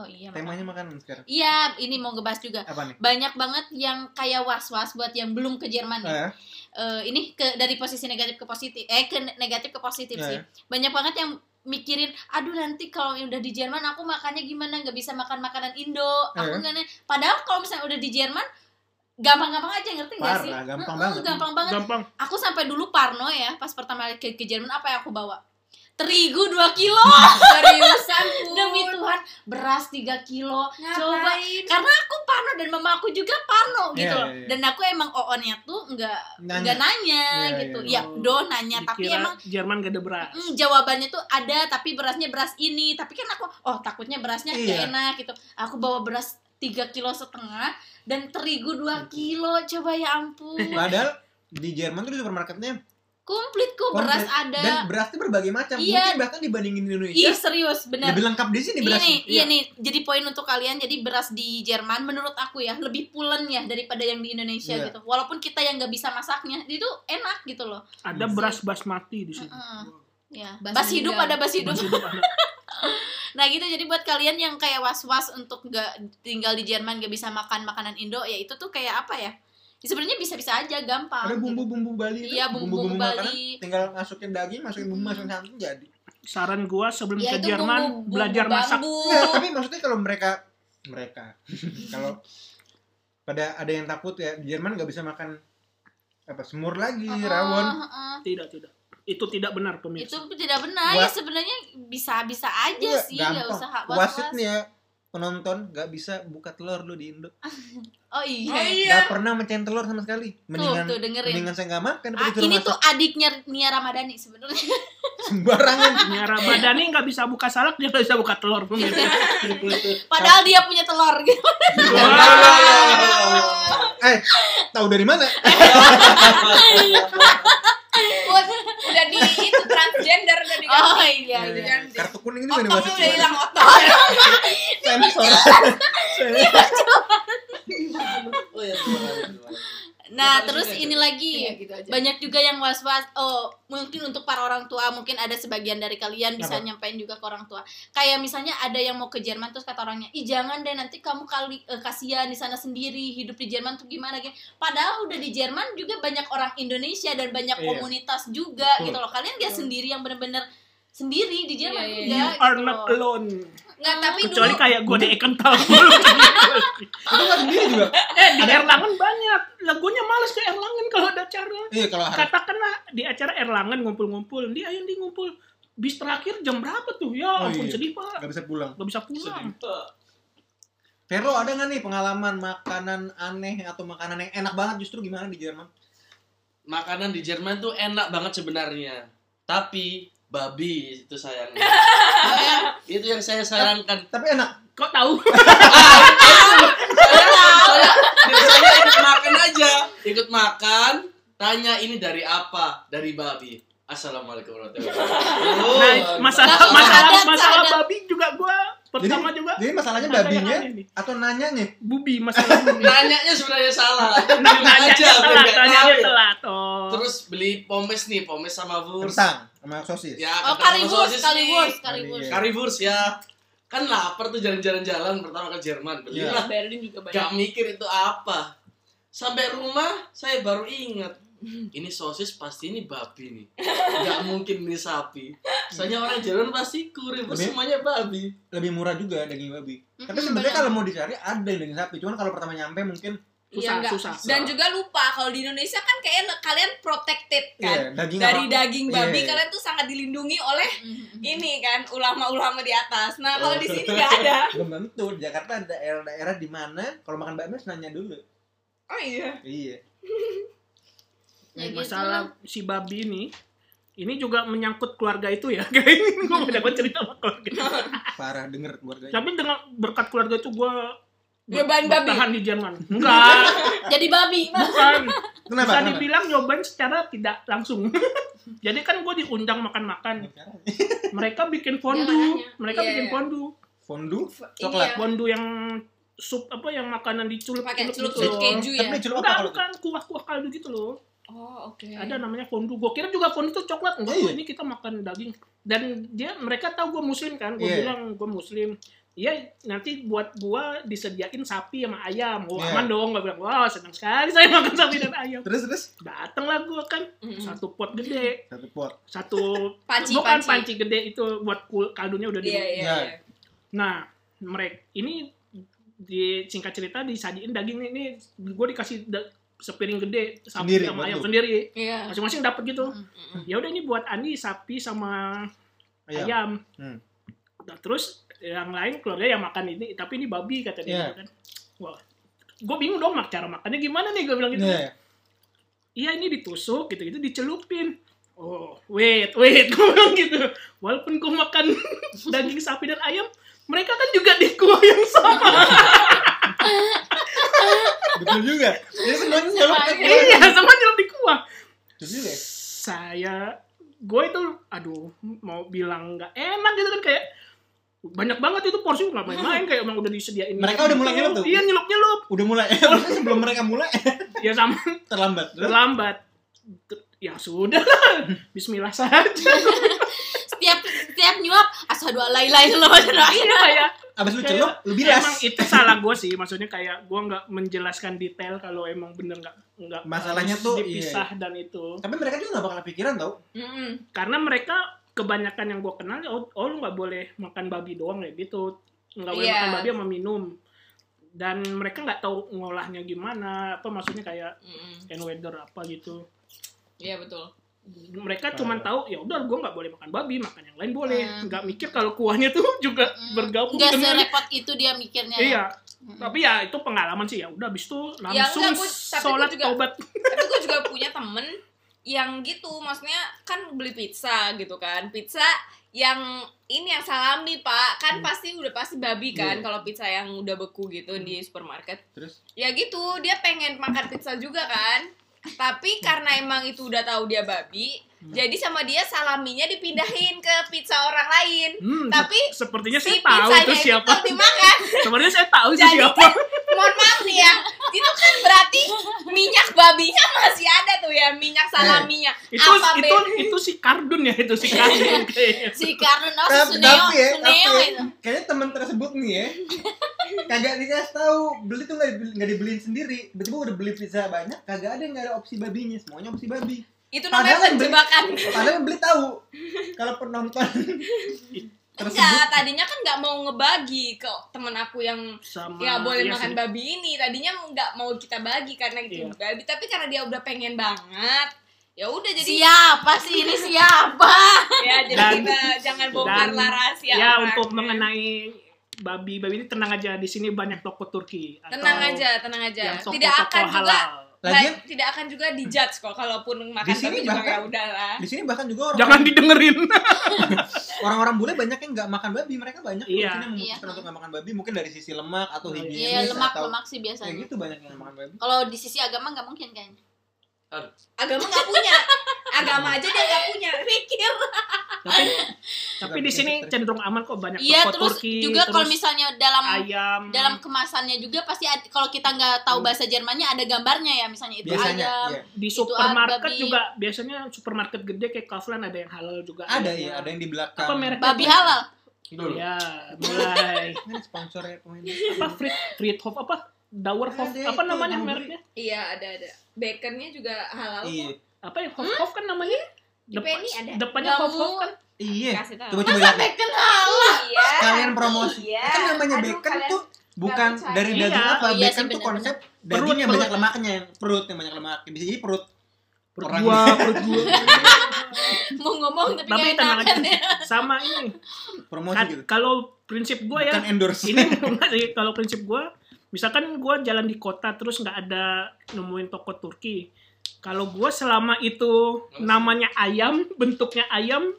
Oh iya. temanya makanan sekarang. Iya, ini mau ngebahas juga. Apa nih? Banyak banget yang kayak was-was buat yang belum ke Jerman nih. Eh, Eh, ini ke dari posisi negatif ke positif eh ke negatif ke positif Ya, sih ya. banyak banget yang mikirin aduh nanti kalau udah di Jerman aku makannya gimana nggak bisa makan makanan Indo aku Eh. nih padahal kalau misalnya udah di Jerman gampang-gampang aja ngerti nggak sih Parah, gampang Mm-mm, banget. gampang banget gampang aku sampai dulu parno ya pas pertama kali ke, ke Jerman apa yang aku bawa terigu 2 kilo seriusan Pun. demi Tuhan beras 3 kilo coba Ngapain? karena aku parno dan mama aku juga parno gitu Iya, loh iya, iya. dan aku emang oonnya tuh nggak Nanya. nggak nanya Iya, gitu iya. ya do nanya tapi emang Jerman gak ada beras mm, jawabannya tuh ada tapi berasnya beras ini tapi kan aku oh takutnya berasnya Iya. gak enak gitu aku bawa beras 3 kilo setengah dan terigu 2 kilo coba ya ampun Padahal di Jerman tuh di supermarketnya komplit kok komplit. beras ada dan berasnya berbagai macam. Iya. Mungkin bahkan dibandingin di Indonesia Ih serius benar lebih lengkap di sini Iya berasnya. nih, iya nih. Jadi poin untuk kalian, jadi beras di Jerman menurut aku ya lebih pulen ya daripada yang di Indonesia Iya. gitu. Walaupun kita yang nggak bisa masaknya, itu enak gitu loh. ada beras basmati di sini Heeh. Ya, Bas bas hidup ada bas hidup. Bas hidup ada. Nah gitu, jadi buat kalian yang kayak was-was untuk nggak tinggal di Jerman nggak bisa makan makanan Indo, ya itu tuh kayak apa ya? Ya, Sebenarnya bisa-bisa aja, gampang. Ada bumbu-bumbu Bali itu, Iya, bumbu-bumbu makanan, Bali. tinggal masukin daging, masukin bumbu, Hmm. masukin santan jadi. saran gua sebelum Ya ke itu Jerman bumbu, belajar bumbu masak bambu. Enggak, tapi maksudnya kalau mereka mereka kalau pada ada yang takut ya di Jerman nggak bisa makan apa semur lagi, Heeh, rawon. heeh. tidak tidak itu tidak benar Itu pemirsa tidak benar ya sebenarnya bisa-bisa aja Iya, sih, nggak gampang. usah Wasit nih ya penonton nggak bisa buka telur lu di Indo. Oh iya. Oh iya. Nggak pernah mencain telur sama sekali. Mendingan tuh dengerin. mendingan saya nggak makan Ah, ini masak tuh adiknya Nia Ramadhani sebenarnya. sembarangan. Nyara Badani nggak bisa buka salak dia nggak bisa buka telur Padahal dia punya telur gitu. eh, tahu dari mana? Udah di itu. Oh iya Udah iya. diganti. Kartu kuning ini dimasukin. udah hilang otot. Sensor. Oh iya. Nah, Bukan terus aja. ini lagi Iya, gitu aja. banyak juga yang was-was. Oh, mungkin untuk para orang tua, mungkin ada sebagian dari kalian bisa Apa? nyampein juga ke orang tua. Kayak misalnya ada yang mau ke Jerman terus kata orangnya, "Ih, jangan deh nanti kamu kali eh, kasihan di sana sendiri, hidup di Jerman tuh gimana gitu." Padahal udah di Jerman juga banyak orang Indonesia dan banyak Iya. komunitas juga Betul. gitu loh. Kalian gak Betul. sendiri yang bener-bener sendiri di Jerman Iya, iya, enggak you gitu are not loh. alone Nggak, tapi kecuali dulu kayak gua di Ekental Itu nggak sendiri juga. eh di Erlangen banyak lagunya males ke Erlangen kalau ada acara Iya kalau katakanlah di acara Erlangen ngumpul-ngumpul dia ayo di ngumpul bis terakhir jam berapa tuh ya Oh, ampun iya. sedih pak nggak bisa pulang. nggak bisa pulang Sedih. Vero ada nggak nih pengalaman makanan aneh atau makanan yang enak banget justru gimana di Jerman? Makanan di Jerman tuh enak banget sebenarnya. Tapi babi itu sayangnya. itu yang saya sayangkan. Tapi enak. kok tahu? Saya, saya ikut makan aja. Ikut makan tanya ini dari apa? Dari babi. Assalamualaikum warahmatullahi wabarakatuh. Nah masalah Oh, masalah masalah babi juga gua pertama juga Jadi masalahnya babinya nih. atau nanyanya? bubi masalah bubi nanyanya sebenarnya salah tanya aja, telat tahu. telat oh terus beli pomes nih pomes sama wurst Kentang sama sosis. ya Oh, currywurst. Iya. currywurst ya kan lapar tuh jalan-jalan jalan pertama ke Jerman Iya. belilah Berlin juga banyak. gak mikir itu apa sampai rumah saya baru ingat ini sosis pasti ini babi nih gak mungkin ini sapi soalnya orang Jerman pasti kurang Lebih- semuanya babi Lebih murah juga daging babi. Tapi Mm-mm, sebenarnya benar. kalau mau dicari ada yang daging sapi. Cuman kalau pertama nyampe mungkin susah Iya, enggak. susah Dan juga lupa kalau di Indonesia kan kayak kalian protected kan. Iya, daging Dari apa? daging babi Iya. kalian tuh sangat dilindungi oleh Mhm. ini kan ulama-ulama di atas. Nah, kalau di sini nggak ada. Belum tentu. Di Jakarta ada daerah-daerah di mana kalau makan bakmi harus nanya dulu. Oh iya. Iya. Ya gitu masalah si babi ini ini juga menyangkut keluarga itu ya kayak ini gue banget cerita sama keluarga Parah denger keluarganya. tapi dengan berkat keluarga itu gue Nyobain babi? bertahan di Jerman enggak Jadi babi. bukan Kenapa? bisa dibilang nyobain secara tidak langsung jadi kan gue diundang makan-makan mereka bikin fondue Jangan nanya. mereka Iya, bikin iya. fondue Fondue, Ini coklat. ya. fondue yang sup apa yang makanan dicelup Pakai celup celup-celup gitu. keju ya. Tapi celup apa kalau bukan kuah-kuah kaldu gitu loh. Oh, oke. Ada namanya fondue. Gue kira juga fondue itu coklat. Enggak, Iya. kok ini kita makan daging. Dan dia mereka tahu gue muslim kan. Gue Iya. bilang gue muslim. Iya, nanti buat gua disediain sapi sama ayam. Wah, Iya. aman dong. Gue bilang, wah senang sekali saya makan sapi dan ayam. Terus terus Dateng lah gue kan. Satu pot gede. satu pot. Satu, Panci, bukan panci. panci gede itu buat kul- kaldunya udah di Iya, iya, Nah. iya. Nah, mereka ini di singkat cerita disajiin daging ini gue dikasih da- sepiring gede sapi Sendiri, sama ayam sendiri. Iya. Masing-masing dapat gitu. Mm-mm. Ya udah ini buat Andi sapi sama Ayam. ayam. Hmm. Nah, terus yang lain keluarga yang makan ini, tapi ini babi kata dia Iya. gitu kan. Wah, gue bingung dong mak cara makannya gimana nih gue bilang gitu. Iya. Iya ini ditusuk gitu-gitu dicelupin. Oh, wait, wait, gue bilang gitu. Walaupun gue makan daging sapi dan ayam, mereka kan juga di kuah yang sama. Betul juga. Jadi semuanya nyelok ke Semuanya. kuah. iya, sama nyelup di kuah. Betul juga. ya? Saya, gue itu, aduh, mau bilang nggak enak gitu kan kayak banyak banget itu porsi nggak main-main kayak emang udah disediain. Mereka udah mulai nyelup tuh? Iya nyelup nyelup. Udah mulai. Sebelum mereka mulai Ya sama terlambat. Terlambat. Ya sudah lah. Bismillah saja. Nyuap alla ilaha illallah wa asyhadu Iya kayak Abis lu celup, lu bilas. Emang itu salah gue sih, maksudnya kayak gue nggak menjelaskan detail kalau emang bener nggak nggak Masalahnya tuh, dipisah dan itu Tapi mereka juga gak bakal pikiran tau. Mm-mm. karena mereka kebanyakan yang gue kenal oh, oh lu nggak boleh makan babi doang ya gitu nggak boleh Iya. makan babi sama minum dan mereka nggak tahu ngolahnya gimana apa maksudnya kayak Mm-mm. and weather apa gitu Iya betul. Mereka cuma tahu ya udah gue nggak boleh makan babi makan yang lain boleh Hmm. nggak mikir kalau kuahnya tuh juga bergabung Enggak dengan serepot itu dia mikirnya. ya. iya tapi ya itu pengalaman sih ya udah abis itu Ya, langsung enggak, gua- tapi gua sholat juga- tobat Tapi gue juga punya temen yang gitu, maksudnya kan beli pizza gitu kan, pizza yang ini yang salami pak, kan pasti udah pasti babi kan Iya. kalau pizza yang udah beku gitu di supermarket. Terus? Ya gitu, dia pengen makan pizza juga kan. Tapi karena emang itu udah tahu dia babi, jadi sama dia salaminya dipindahin ke pizza orang lain. Hmm, Tapi se- sepertinya si saya tahu pizzanya itu itu siapa. tetap dimakan. sebenarnya saya tahu sih Jadi siapa. Mohon maaf nih ya, itu kan berarti minyak babinya masih ada tuh ya, minyak salaminya. itu Apa itu be- itu si kardun ya itu si kardun kayaknya. Si Karno no, si Suneo, tapi ya, Suneo tapi ya, itu. kayaknya teman tersebut nih ya. Kagak dikasih tahu beli tuh nggak dibeli, dibeliin sendiri. Tiba-tiba udah beli pizza banyak kagak ada yang nggak ada opsi babinya semuanya opsi babi Itu namanya Padahal yang beli- penjebakan. padahal yang beli tahu kalau penonton tersebut Enggak, tadinya kan nggak mau ngebagi ke temen aku yang sama ya boleh iya makan sih. babi ini. Tadinya nggak mau kita bagi karena itu Iya. babi, tapi karena dia udah pengen banget. Ya udah jadi Siapa sih ini siapa? ya jadi Dan- kita jangan bongkar rahasia. ya orang. untuk mengenai babi babi ini tenang aja di sini banyak toko Turki atau tenang aja, tenang aja. Tidak akan juga halal. Lagian Baik, tidak akan juga dijudge kok kalaupun makan Di sini bahkan- ya udahlah. di sini bahkan juga orang jangan didengerin orang-orang bule banyak yang nggak makan babi mereka banyak Iya. yang memutuskan Iya. untuk nggak makan babi mungkin dari sisi lemak atau Iya, higienis Iya lemak atau lemak sih ya biasanya. gitu banyak yang makan babi Kalau di sisi agama nggak mungkin kayaknya. Agama nggak punya. Agama aja dia nggak punya. Pikir. tapi tapi di sini cenderung aman kok banyak Iya toko terus Turki juga kalau misalnya dalam ayam dalam kemasannya juga pasti kalau kita nggak tahu bahasa Jermannya ada gambarnya ya misalnya itu biasanya ayam. iya. di Itu supermarket babi. juga biasanya supermarket gede kayak Kaufland ada yang halal juga ada ya ada yang di belakang apa merek Babi halal. Dulu. ya mulai ini sponsor ya pemain apa Frit Friedhof apa Dauerhof apa namanya mereknya Iya ada ada. Baconnya juga halal. iya apa ya? Hof Hof kan namanya? Di Penny ada. depannya Hof Hof kan? Iya coba coba. Iya. kalian promosi. Iya. kan namanya Aduh, bacon kalian- tuh bukan dari Iya, daging apa. Iya sih, bacon tuh konsep Perut, daging yang perut. banyak lemaknya perut yang banyak lemak. Bisa jadi perut perut Orang- gua perut gua. Mau ngomong tapi, tapi nggak tenang aja. ya. sama ini. Promosi Kan- gitu. kalau prinsip gua ya bukan endorse. ini kalau prinsip gua misalkan gua jalan di kota terus nggak ada nemuin toko Turki kalau gua selama itu namanya ayam bentuknya ayam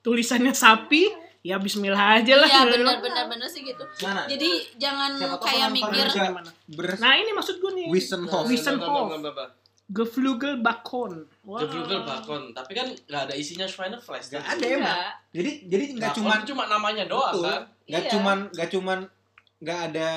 tulisannya sapi ya Bismillah aja lah iya benar benar benar sih gitu mana jadi jangan kayak mikir nah ini maksud gua nih Wissenhof Wissenhof. Wissenhof. Geflügel Bakon Wah. Geflügel Bakon, tapi kan nggak ada isinya Schweinefleisch. Nggak tadi. ada emang Enggak. jadi jadi nggak Bakon cuman cuma namanya doang Betul. kan. nggak Iya. cuman nggak cuman nggak ada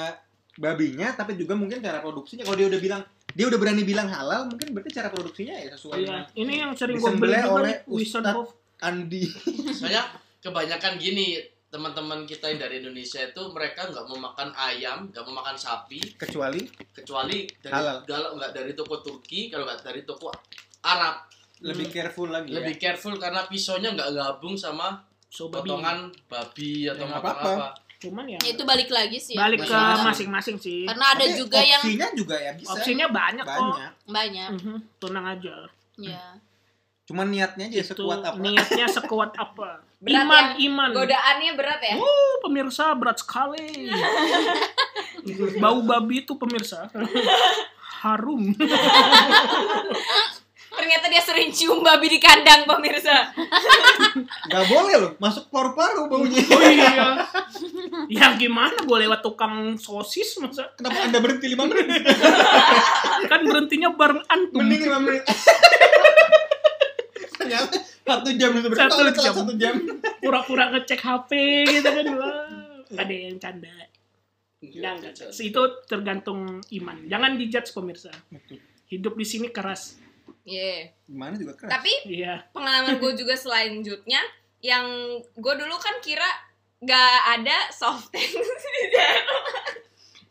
babinya tapi juga mungkin cara produksinya kalau dia udah bilang dia udah berani bilang halal mungkin berarti cara produksinya ya sesuai Iya, dengan ini yang sering gua beli oleh Wissenhof Andi Soalnya kebanyakan gini teman-teman kita yang dari Indonesia itu mereka nggak mau makan ayam, nggak mau makan sapi, kecuali kecuali dari Halal. kalau nggak dari toko Turki, kalau nggak dari toko Arab. lebih careful lagi Lebih ya. careful karena pisaunya nggak gabung sama so babi potongan babi Ya, atau nggak apa apa-apa. apa. Cuman ya ya itu balik lagi sih ya. balik ke Masing-masing. masing-masing sih. Karena ada Tapi juga yang opsinya juga ya bisa. Opsinya banyak, kok. Banyak. Banyak. Mhm, tenang aja. Ya cuman niatnya aja itu sekuat apa? niatnya sekuat apa? Berat iman ya? iman. Godaannya berat ya? Oh, pemirsa berat sekali. Bau babi itu pemirsa. Harum Ternyata dia sering cium babi di kandang pemirsa. nggak boleh loh masuk paru-paru baunya. Oh iya. Ya gimana gue lewat tukang sosis masa? Kenapa anda berhenti lima menit? Kan berhentinya bareng antum. Mending lima menit. Ternyata satu jam itu berarti Satu jam. satu jam. Pura-pura ngecek HP gitu kan. Wah ada yang canda. Enggak, enggak. itu tergantung iman. Jangan dijudge pemirsa. Hidup di sini keras Iya. gimana juga keras Tapi iya pengalaman gue juga selanjutnya yang gue dulu kan kira gak ada soft tank.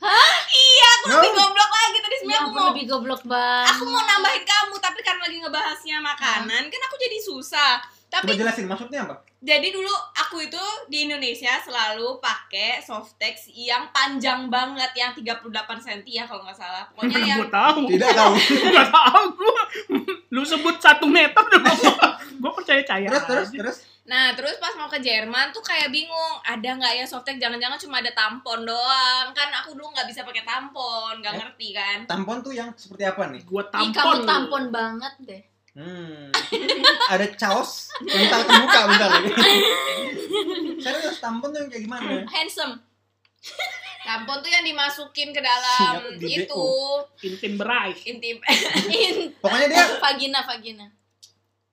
Hah? Iya, aku No. lebih goblok lagi tadi ya sebenarnya aku ampun mau lebih goblok banget aku mau nambahin kamu tapi karena lagi ngebahasnya makanan kan aku jadi susah. coba Tapi jelasin maksudnya apa jadi dulu aku itu di Indonesia selalu pakai softex yang panjang banget yang 38 cm ya kalau nggak salah. Pokoknya yang gue tahu tidak tahu nggak tahu gue lu sebut satu meter udah gue percaya caya terus terus aja. terus Nah, terus pas mau ke Jerman tuh kayak bingung, ada nggak ya softtek? Jangan-jangan cuma ada tampon doang. Kan aku dulu nggak bisa pakai tampon, nggak Eh? ngerti kan. tampon tuh yang seperti apa nih gue Ih, tampon kamu tampon banget deh hmm ada caos bentar kebuka bentar lagi serius tampon tuh yang kayak gimana handsome Tampon tuh yang dimasukin ke dalam Siap, itu intim berai intim. In- pokoknya dia vagina vagina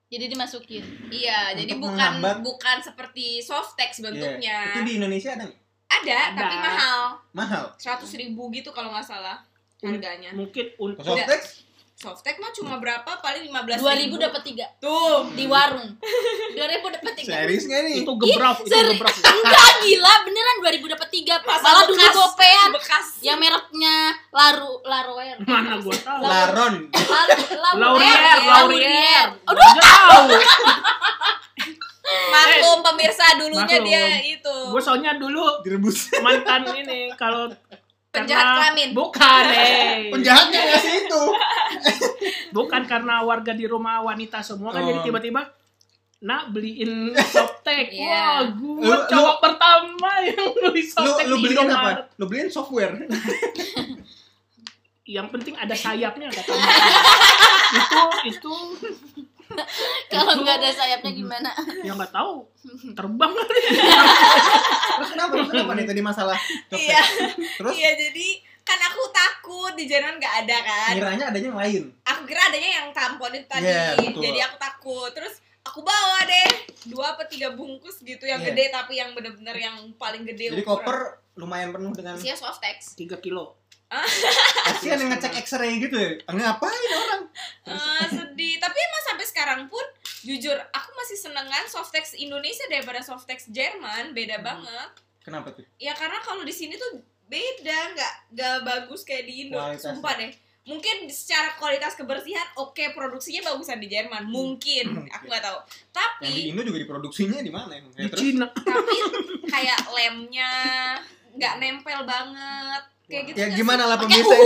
jadi dimasukin iya, jadi Untuk bukan menghambat. bukan seperti softex Iya. bentuknya. itu di Indonesia ada nggak Ada, Ada. tapi mahal. mahal 100 ribu gitu kalau nggak salah harganya. mungkin untuk softex Softex mah cuma berapa? Paling 15 dua ribu dapat tiga. Tuh. di warung. Dua ribu dapat tiga. Serius nggak nih itu gebraf itu gebraf enggak gila. Beneran dua ribu dapat tiga. Masa malah dulu gopean. Bekas. yang mereknya laru laroer mana gue tahu? Laron. Laurier, Laurier. Aduh, tahu. Maklum pemirsa dulunya Maklum. dia itu. Gue soalnya dulu direbus. mantan ini kalau Penjahat karena- kelamin. Bukan, eh. penjahatnya ngasih itu Bukan karena warga di rumah wanita semua kan Oh. jadi tiba-tiba nak beliin softtek. Iya. Wah, gue Lu- cowok pertama yang beli lu softtek lu di beliin Indomaret. apa lu beliin software Yang penting ada sayapnya katanya. itu itu kalau nggak ada sayapnya gimana yang nggak tahu terbang kali. Kenapa nih tadi masalah? Iya. terus Iya jadi kan aku takut di Jerman nggak ada kan. kiranya adanya yang lain Aku kira adanya yang tampon itu tadi. Iya, betul. jadi aku takut. Terus aku bawa deh dua apa tiga bungkus gitu yang Iya. gede tapi yang bener-bener yang paling gede. jadi ukuran. koper lumayan penuh dengan Isinya softex. 3 kilo. kasihan yang ngecek x-ray gitu ya ngapain orang Eh, sedih. Tapi emang sampai sekarang pun jujur aku masih senengan softex Indonesia daripada softex Jerman. Beda banget. Kenapa tuh Ya karena kalau di sini tuh beda, nggak nggak bagus kayak di Indo. Kualitasnya. Sumpah deh. Mungkin secara kualitas kebersihan oke produksinya bagusan di Jerman. Mungkin, aku nggak tahu. yang di Tapi Indo juga diproduksinya di mana emang Di ya, terus Cina. tapi kayak lemnya nggak nempel banget. Kayak gitu Ya gimana lah pemirsa?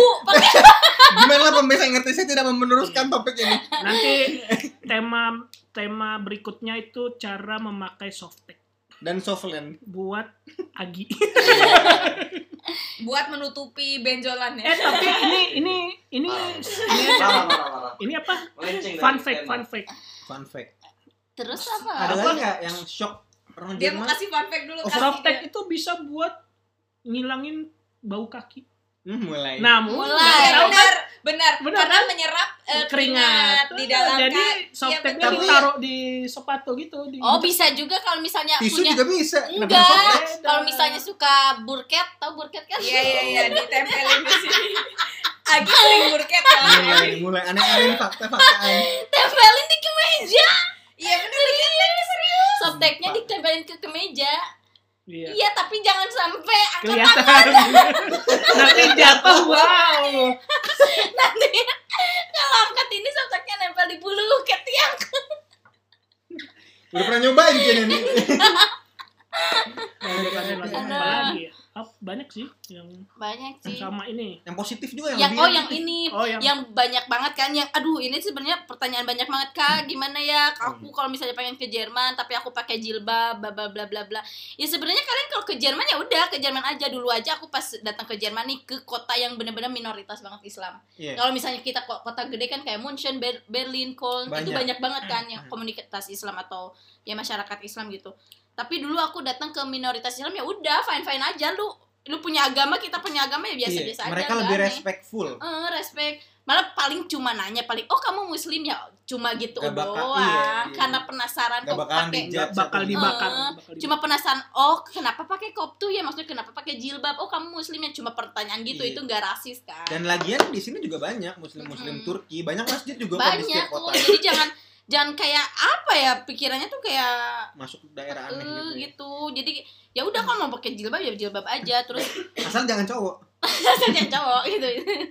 Gimana lah pemirsa yang ngerti saya tidak meneruskan topik ini. Nanti tema tema berikutnya itu cara memakai softtek Dan softland. buat Agi. buat menutupi benjolan eh ya. tapi ini ini ini ini, parah, parah. ini apa? Fun fact, fun fact. Fun fact. terus apa Ada lagi nggak yang shock orang Dia mau kasih fun fact dulu Oh, dia. itu bisa buat ngilangin bau kaki. Hmm, mulai. Nah, Mulai. tahu kan? benar, benar, Benar, karena kan? menyerap eh, keringat. keringat di dalam Jadi ka- Iya, softteknya betul. ditaruh di sepatu gitu. Di, oh bisa juga kalau misalnya Tisu punya juga bisa. Enggak kalau misalnya suka burket tau burket kan Iya iya iya ditempelin di sini. Agi sering burket ya. Mulai, mulai aneh-aneh fakta-faktaan. tempelin di kemeja Iya benar benar serius. softteknya ditempelin ke kemeja Iya. iya tapi jangan sampai angkat Kelihatan. Nanti jatuh, wow. nanti kalau angkat ini softteknya nempel di bulu ke tiang Udah pernah nyobain kan ini? Apa lagi ya? Ah, banyak sih yang banyak sih sama ini. Yang positif juga yang, yang lebih oh yang yang positif. ini Oh, yang- yang banyak banget kan yang aduh ini sebenarnya pertanyaan banyak banget kak gimana ya aku kalau misalnya pengen ke Jerman tapi aku pakai jilbab bla bla bla bla bla ya sebenarnya kalian kalau ke Jerman ya udah ke Jerman aja dulu aja aku pas datang ke Jerman nih ke kota yang benar-benar minoritas banget Islam Iya. kalau misalnya kita ko- kota gede kan kayak München Ber- Berlin Köln itu Banyak. banyak banget kan yang komunitas Islam atau ya masyarakat Islam gitu tapi dulu aku datang ke minoritas Islam ya udah fine fine aja lu lu punya agama kita punya agama ya biasa biasa Iya, aja Mereka lebih aneh. respectful. Eh, respect malah paling cuma nanya paling oh kamu muslim ya cuma gitu Gak bakal- doang iya, iya. karena penasaran Gak kok pakai bakal dibakar. Bakal cuma penasaran oh kenapa pakai kop tuh ya maksudnya kenapa pakai jilbab oh kamu muslim ya cuma pertanyaan gitu Iya. itu nggak rasis kan Dan lagian di sini juga banyak muslim-muslim Mm-mm. Turki, banyak masjid juga kok di banyak setiap tuh kota. jadi jangan jangan kayak apa ya pikirannya tuh kayak Masuk daerah aneh eh, gitu. ya. gitu jadi ya udah kalau mau pakai jilbab ya jilbab aja terus Asal jangan cowok. jangan cowok gitu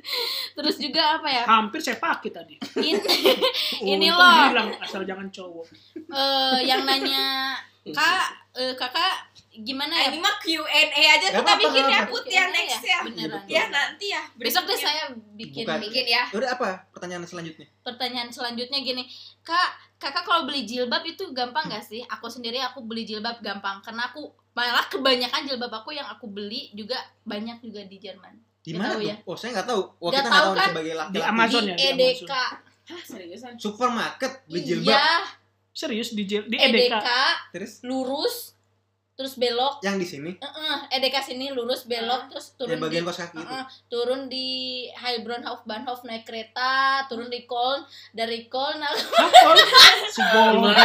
terus juga apa ya Hampir saya pakai tadi. in, Oh, Ini loh. bilang asal jangan cowok. eh, yang nanya kak eh, kakak gimana ya ini mah Q&A aja Gak kita bikin gak ya put ya next ya. beneran Ya nanti ya. besok deh saya bikin Bukan. bikin ya. Udah apa pertanyaan selanjutnya? pertanyaan selanjutnya gini kak kakak kalau beli jilbab itu gampang gak sih aku sendiri aku beli jilbab gampang karena aku malah kebanyakan jilbab aku yang aku beli juga banyak juga di Jerman Di mana tuh? ya. Oh, saya nggak tahu. Oh, Nggak kita nggak tahu kan? sebagai Di laki-laki. Amazon di ya, di EDK Hah, seriusan. Supermarket beli jilbab. iya Serius di di EDK EDK. Terus lurus terus belok yang di sini, Heeh, EDK sini lurus belok terus turun yang bagian di kos kaki itu. Heeh, turun di Heilbronn Bahnhof naik kereta turun di Köln dari Köln aku? Si goblok,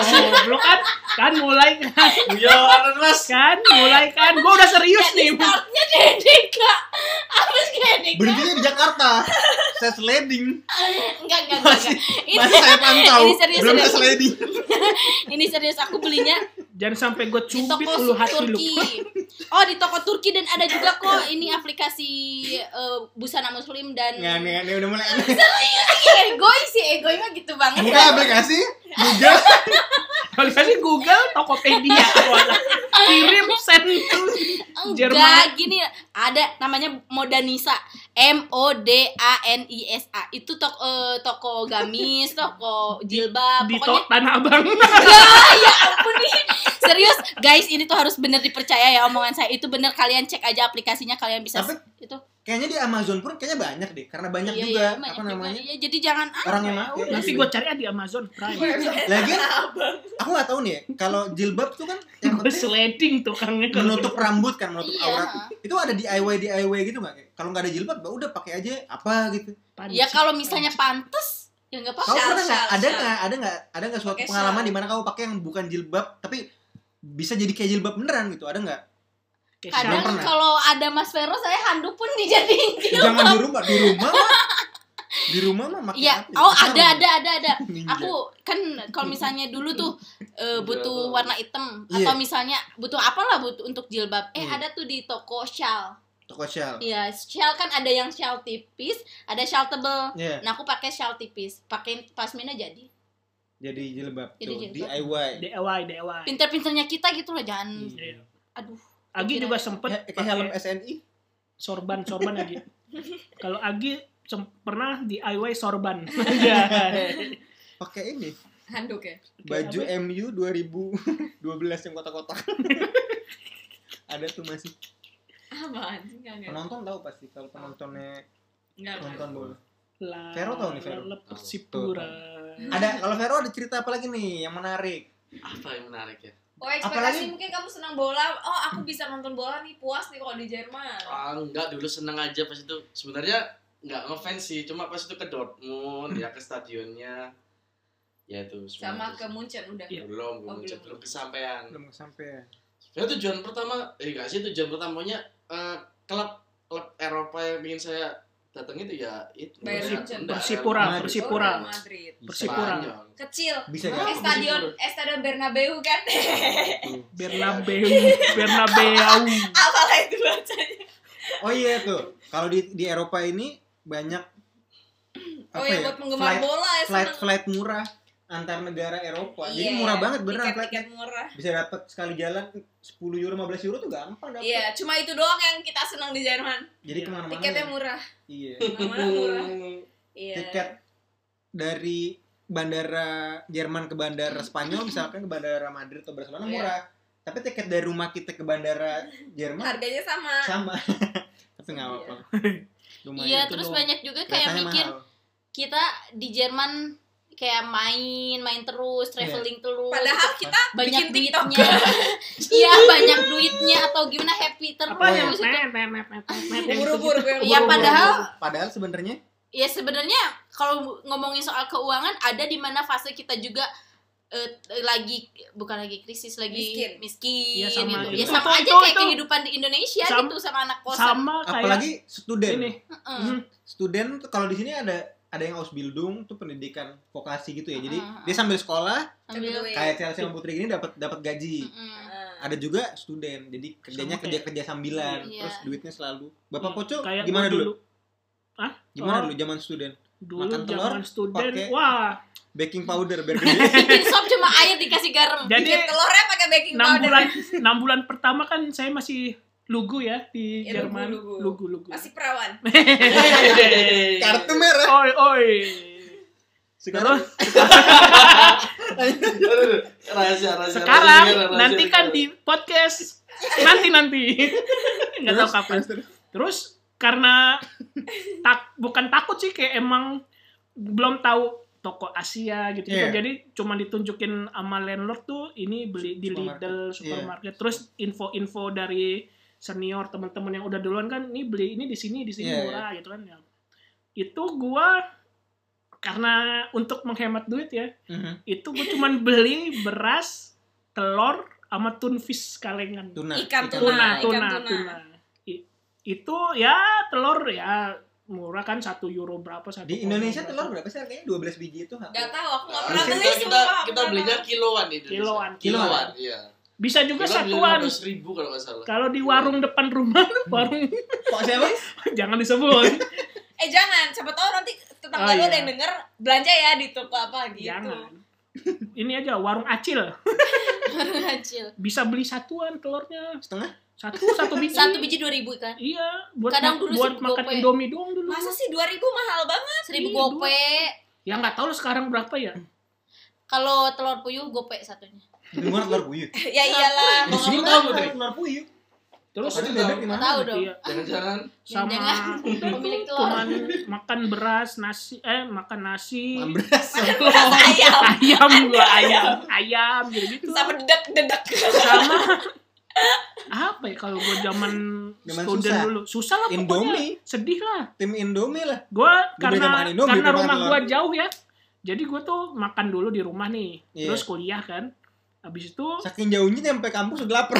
kan, kan mulai kan, Guyonan mas. kan mulai kan, gua udah serius nih. startnya di EDK habis ke EDK Berhentinya di Jakarta. saya sliding. enggak enggak enggak, enggak. Ini, Masih saya pantau. ini serius Belum saya sliding. ini serius aku belinya Jangan sampai gue di cubit toko lu hati lu. Turki oh di toko Turki dan ada juga kok ini aplikasi eh, busana muslim dan Nggak aneh, aneh udah mulai egois sih egois mah gitu banget Buka aplikasi, Google. Kalau kasih Google, Tokopedia. Kirim send Enggak, Jerman. gini ada namanya Modanisa. M O D A N I S A. Itu toko eh, toko gamis, toko jilbab, di pokoknya to- Tanah Abang. Enggak, ya ampun nih. Serius, guys, ini tuh harus bener dipercaya ya omongan saya. Itu bener kalian cek aja aplikasinya kalian bisa Tapi itu. Kayaknya di Amazon pun kayaknya banyak deh, karena banyak Iya, juga iya, apa banyak juga. namanya Iya, jadi jangan ah, orang yang ya make. udah. Nanti gue cari di Amazon Prime. Lagi aku nggak tahu nih, ya, kalau jilbab tuh kan yang penting sliding tukangnya. kalau menutup rambut kan, menutup Iya. aurat. Itu ada DIY DIY gitu nggak? Kayak, Kalau nggak ada jilbab, ya udah pakai aja apa gitu. Panci. Ya kalau misalnya pantes ya nggak Kamu apa-apa. Shal, pernah nggak? Ada nggak? Ada nggak? Ada nggak suatu Pakai pengalaman di mana kamu pakai yang bukan jilbab tapi bisa jadi kayak jilbab beneran gitu? Ada nggak? Kadang kalau ada Mas Vero saya handuk pun dijadiin Jangan di rumah, di rumah mah. Di rumah mah makin Iya, apa ya? oh ada ada ada ada. Aku kan kalau misalnya dulu tuh eh, butuh warna hitam Iya. atau misalnya butuh apalah butuh untuk jilbab. Eh Iya. ada tuh di toko shawl. Toko shell. Iya, shawl kan ada yang shawl tipis, ada shawl tebel. Iya, Nah, aku pakai shawl tipis. Pakai pasmina jadi. jadi jilbab Jadi tuh, jilbab. DIY. DIY, DIY. Pinter-pinternya kita gitu loh, jangan Iya. aduh. Agi juga sempet Kayak kayak helm pakai SNI. sorban sorban Agi kalau Agi pernah DIY sorban ya Pakai ini Handuk ya. baju MU 2012 yang kotak-kotak. Ada tuh masih Apaan sih enggak penonton tahu pasti kalau penontonnya Enggak. nonton bola. La- Vero tahu nih, Vero? Persipura Ada kalau Vero ada cerita apa lagi nih yang menarik? Apa yang menarik ya? Oh ekspektasi Apalagi- mungkin kamu senang bola. Oh aku bisa nonton bola nih puas nih kalau di Jerman. Ah, enggak dulu seneng aja pas itu. Sebenarnya enggak ngefans sih, cuma pas itu ke Dortmund ya ke stadionnya. Ya itu Sama ke Munchen udah. Iya. belum belum, Oh, belum, belum. kesampaian. Belum sampai. Ya tujuan pertama, eh enggak sih tujuan pertamanya eh, klub klub Eropa yang ingin saya datang itu ya itu. Bayern Munchen. Persipura Oh, Persipura Madrid. Persipura. Kecil. Bisa. Eh stadion, eh stadion Bernabeu kan? Bernabeu Bernabeu Apalah itu bacanya? Oh iya tuh. Kalau di di Eropa ini banyak Oh ya buat penggemar flight, bola ya flight flight murah antar negara Eropa. Jadi Iya, murah banget beneran tiket, tiket murah. Bisa dapat sekali jalan 10 euro 15 euro tuh gampang dapat. Iya, cuma itu doang yang kita senang di Jerman. Jadi Iya. ke mana-mana. Tiketnya ya. murah. Iya. Ke mana murah. Iya. Tiket dari bandara Jerman ke bandara Spanyol misalkan ke bandara Madrid atau Barcelona Iya. murah. Tapi tiket dari rumah kita ke bandara Jerman Harganya sama. sama. Tapi nggak apa-apa. Iya, itu terus banyak juga kayak mikir mahal. kita di Jerman kayak main, main terus, traveling terus. Padahal kita banyak duitnya. Iya, banyak duitnya atau gimana happy terus. apa yang. Iya, Buru-buru. padahal- padahal sebenarnya ya sebenarnya kalau ngomongin soal keuangan ada di mana fase kita juga eh, lagi bukan lagi krisis lagi Miskin. miskin, Iya, sama gitu. gitu. ya sama Itu- aja itu- kayak itu- kehidupan di Indonesia Sam- gitu sama anak kosan sama kayak apalagi student. ini Heeh. Hmm, Student kalau di sini ada ada yang Ausbildung tuh pendidikan vokasi gitu ya. Jadi Ah, ah, dia sambil sekolah ambil Betul. kayak Chelsea sama Putri ini dapat dapat gaji. Nah, Ada juga student. Jadi kerjanya Sama kerja kayak- kerja sambilan, Iya. terus duitnya selalu. Bapak Iya, Poco kayak gimana gua dulu? Gimana Oh. dulu zaman student? dulu Makan telur, zaman student pakai- wah Baking powder biar gede. bikin sop cuma air dikasih garam jadi bikin telurnya pakai baking enam powder. bulan enam bulan pertama kan saya masih lugu ya di Ya, lugu, Jerman. lugu. lugu lugu. Masih perawan. Kartu merah. oi oi. Sekarang rahasia rahasia. sekarang rahasia, rahasia, nanti kan rahasia. di podcast. Nanti nanti. Nggak tahu kapan. Terus, karena tak bukan takut sih kayak emang belum tahu toko Asia gitu, Iya. jadi cuma ditunjukin sama landlord tuh ini beli di Supermarket. Lidl supermarket. Terus info-info dari senior teman-teman yang udah duluan kan ini beli ini di sini di sini Iya, murah gitu kan ya. itu gua karena untuk menghemat duit ya Mhm. itu gue cuman beli beras telur sama tunfish kalengan Tuna. Ikan tuna Tuna, tuna ikan tuna, tuna. I- itu ya telur ya murah kan satu euro berapa satu Di Indonesia berapa. telur berapa sih harganya? 12 biji itu nggak? Gak tahu, aku gak Nah, pernah kita, beli kita, kita belinya kiloan di Indonesia. Kiloan. Kiloan, iya. Bisa juga Kiloan satuan ribu kalau nggak salah. kalau di warung depan rumah warung Kok siapa? jangan disebut Eh jangan, siapa tahu nanti tetangga Oh, lu iya. ada yang denger belanja ya di toko apa gitu. jangan ini aja warung acil kecil bisa beli satuan telurnya Setengah? satu satu biji satu biji dua ribu kan iya buat Kadang ma- dulu buat makan gope. indomie doang dulu Masa sih 2000 mahal banget? seribu gope ya nggak tahu sekarang berapa ya kalau telur puyuh gope satunya Di luar telur puyuh. ya iyalah. Di sini tahu, Putri? telur puyuh. terus Tadi Pasti bebek tahu. di nggak mana? tahu dong iya Jangan-jangan sama pemilik tuh, telur. makan beras nasi eh makan nasi Ambras. telur, ayam. ayam gua Ada ayam ayam gitu Sama dedek dedek. sama apa ya kalau gue zaman Zaman student susah. dulu susah lah pokoknya Indomie. sedih lah Tim Indomie lah. gue Gua karena makan Indomie, karena rumah makan gue jauh ya jadi gue tuh makan dulu di rumah nih Iya. terus kuliah kan habis itu Saking jauhnya nyampe kampus udah lapar.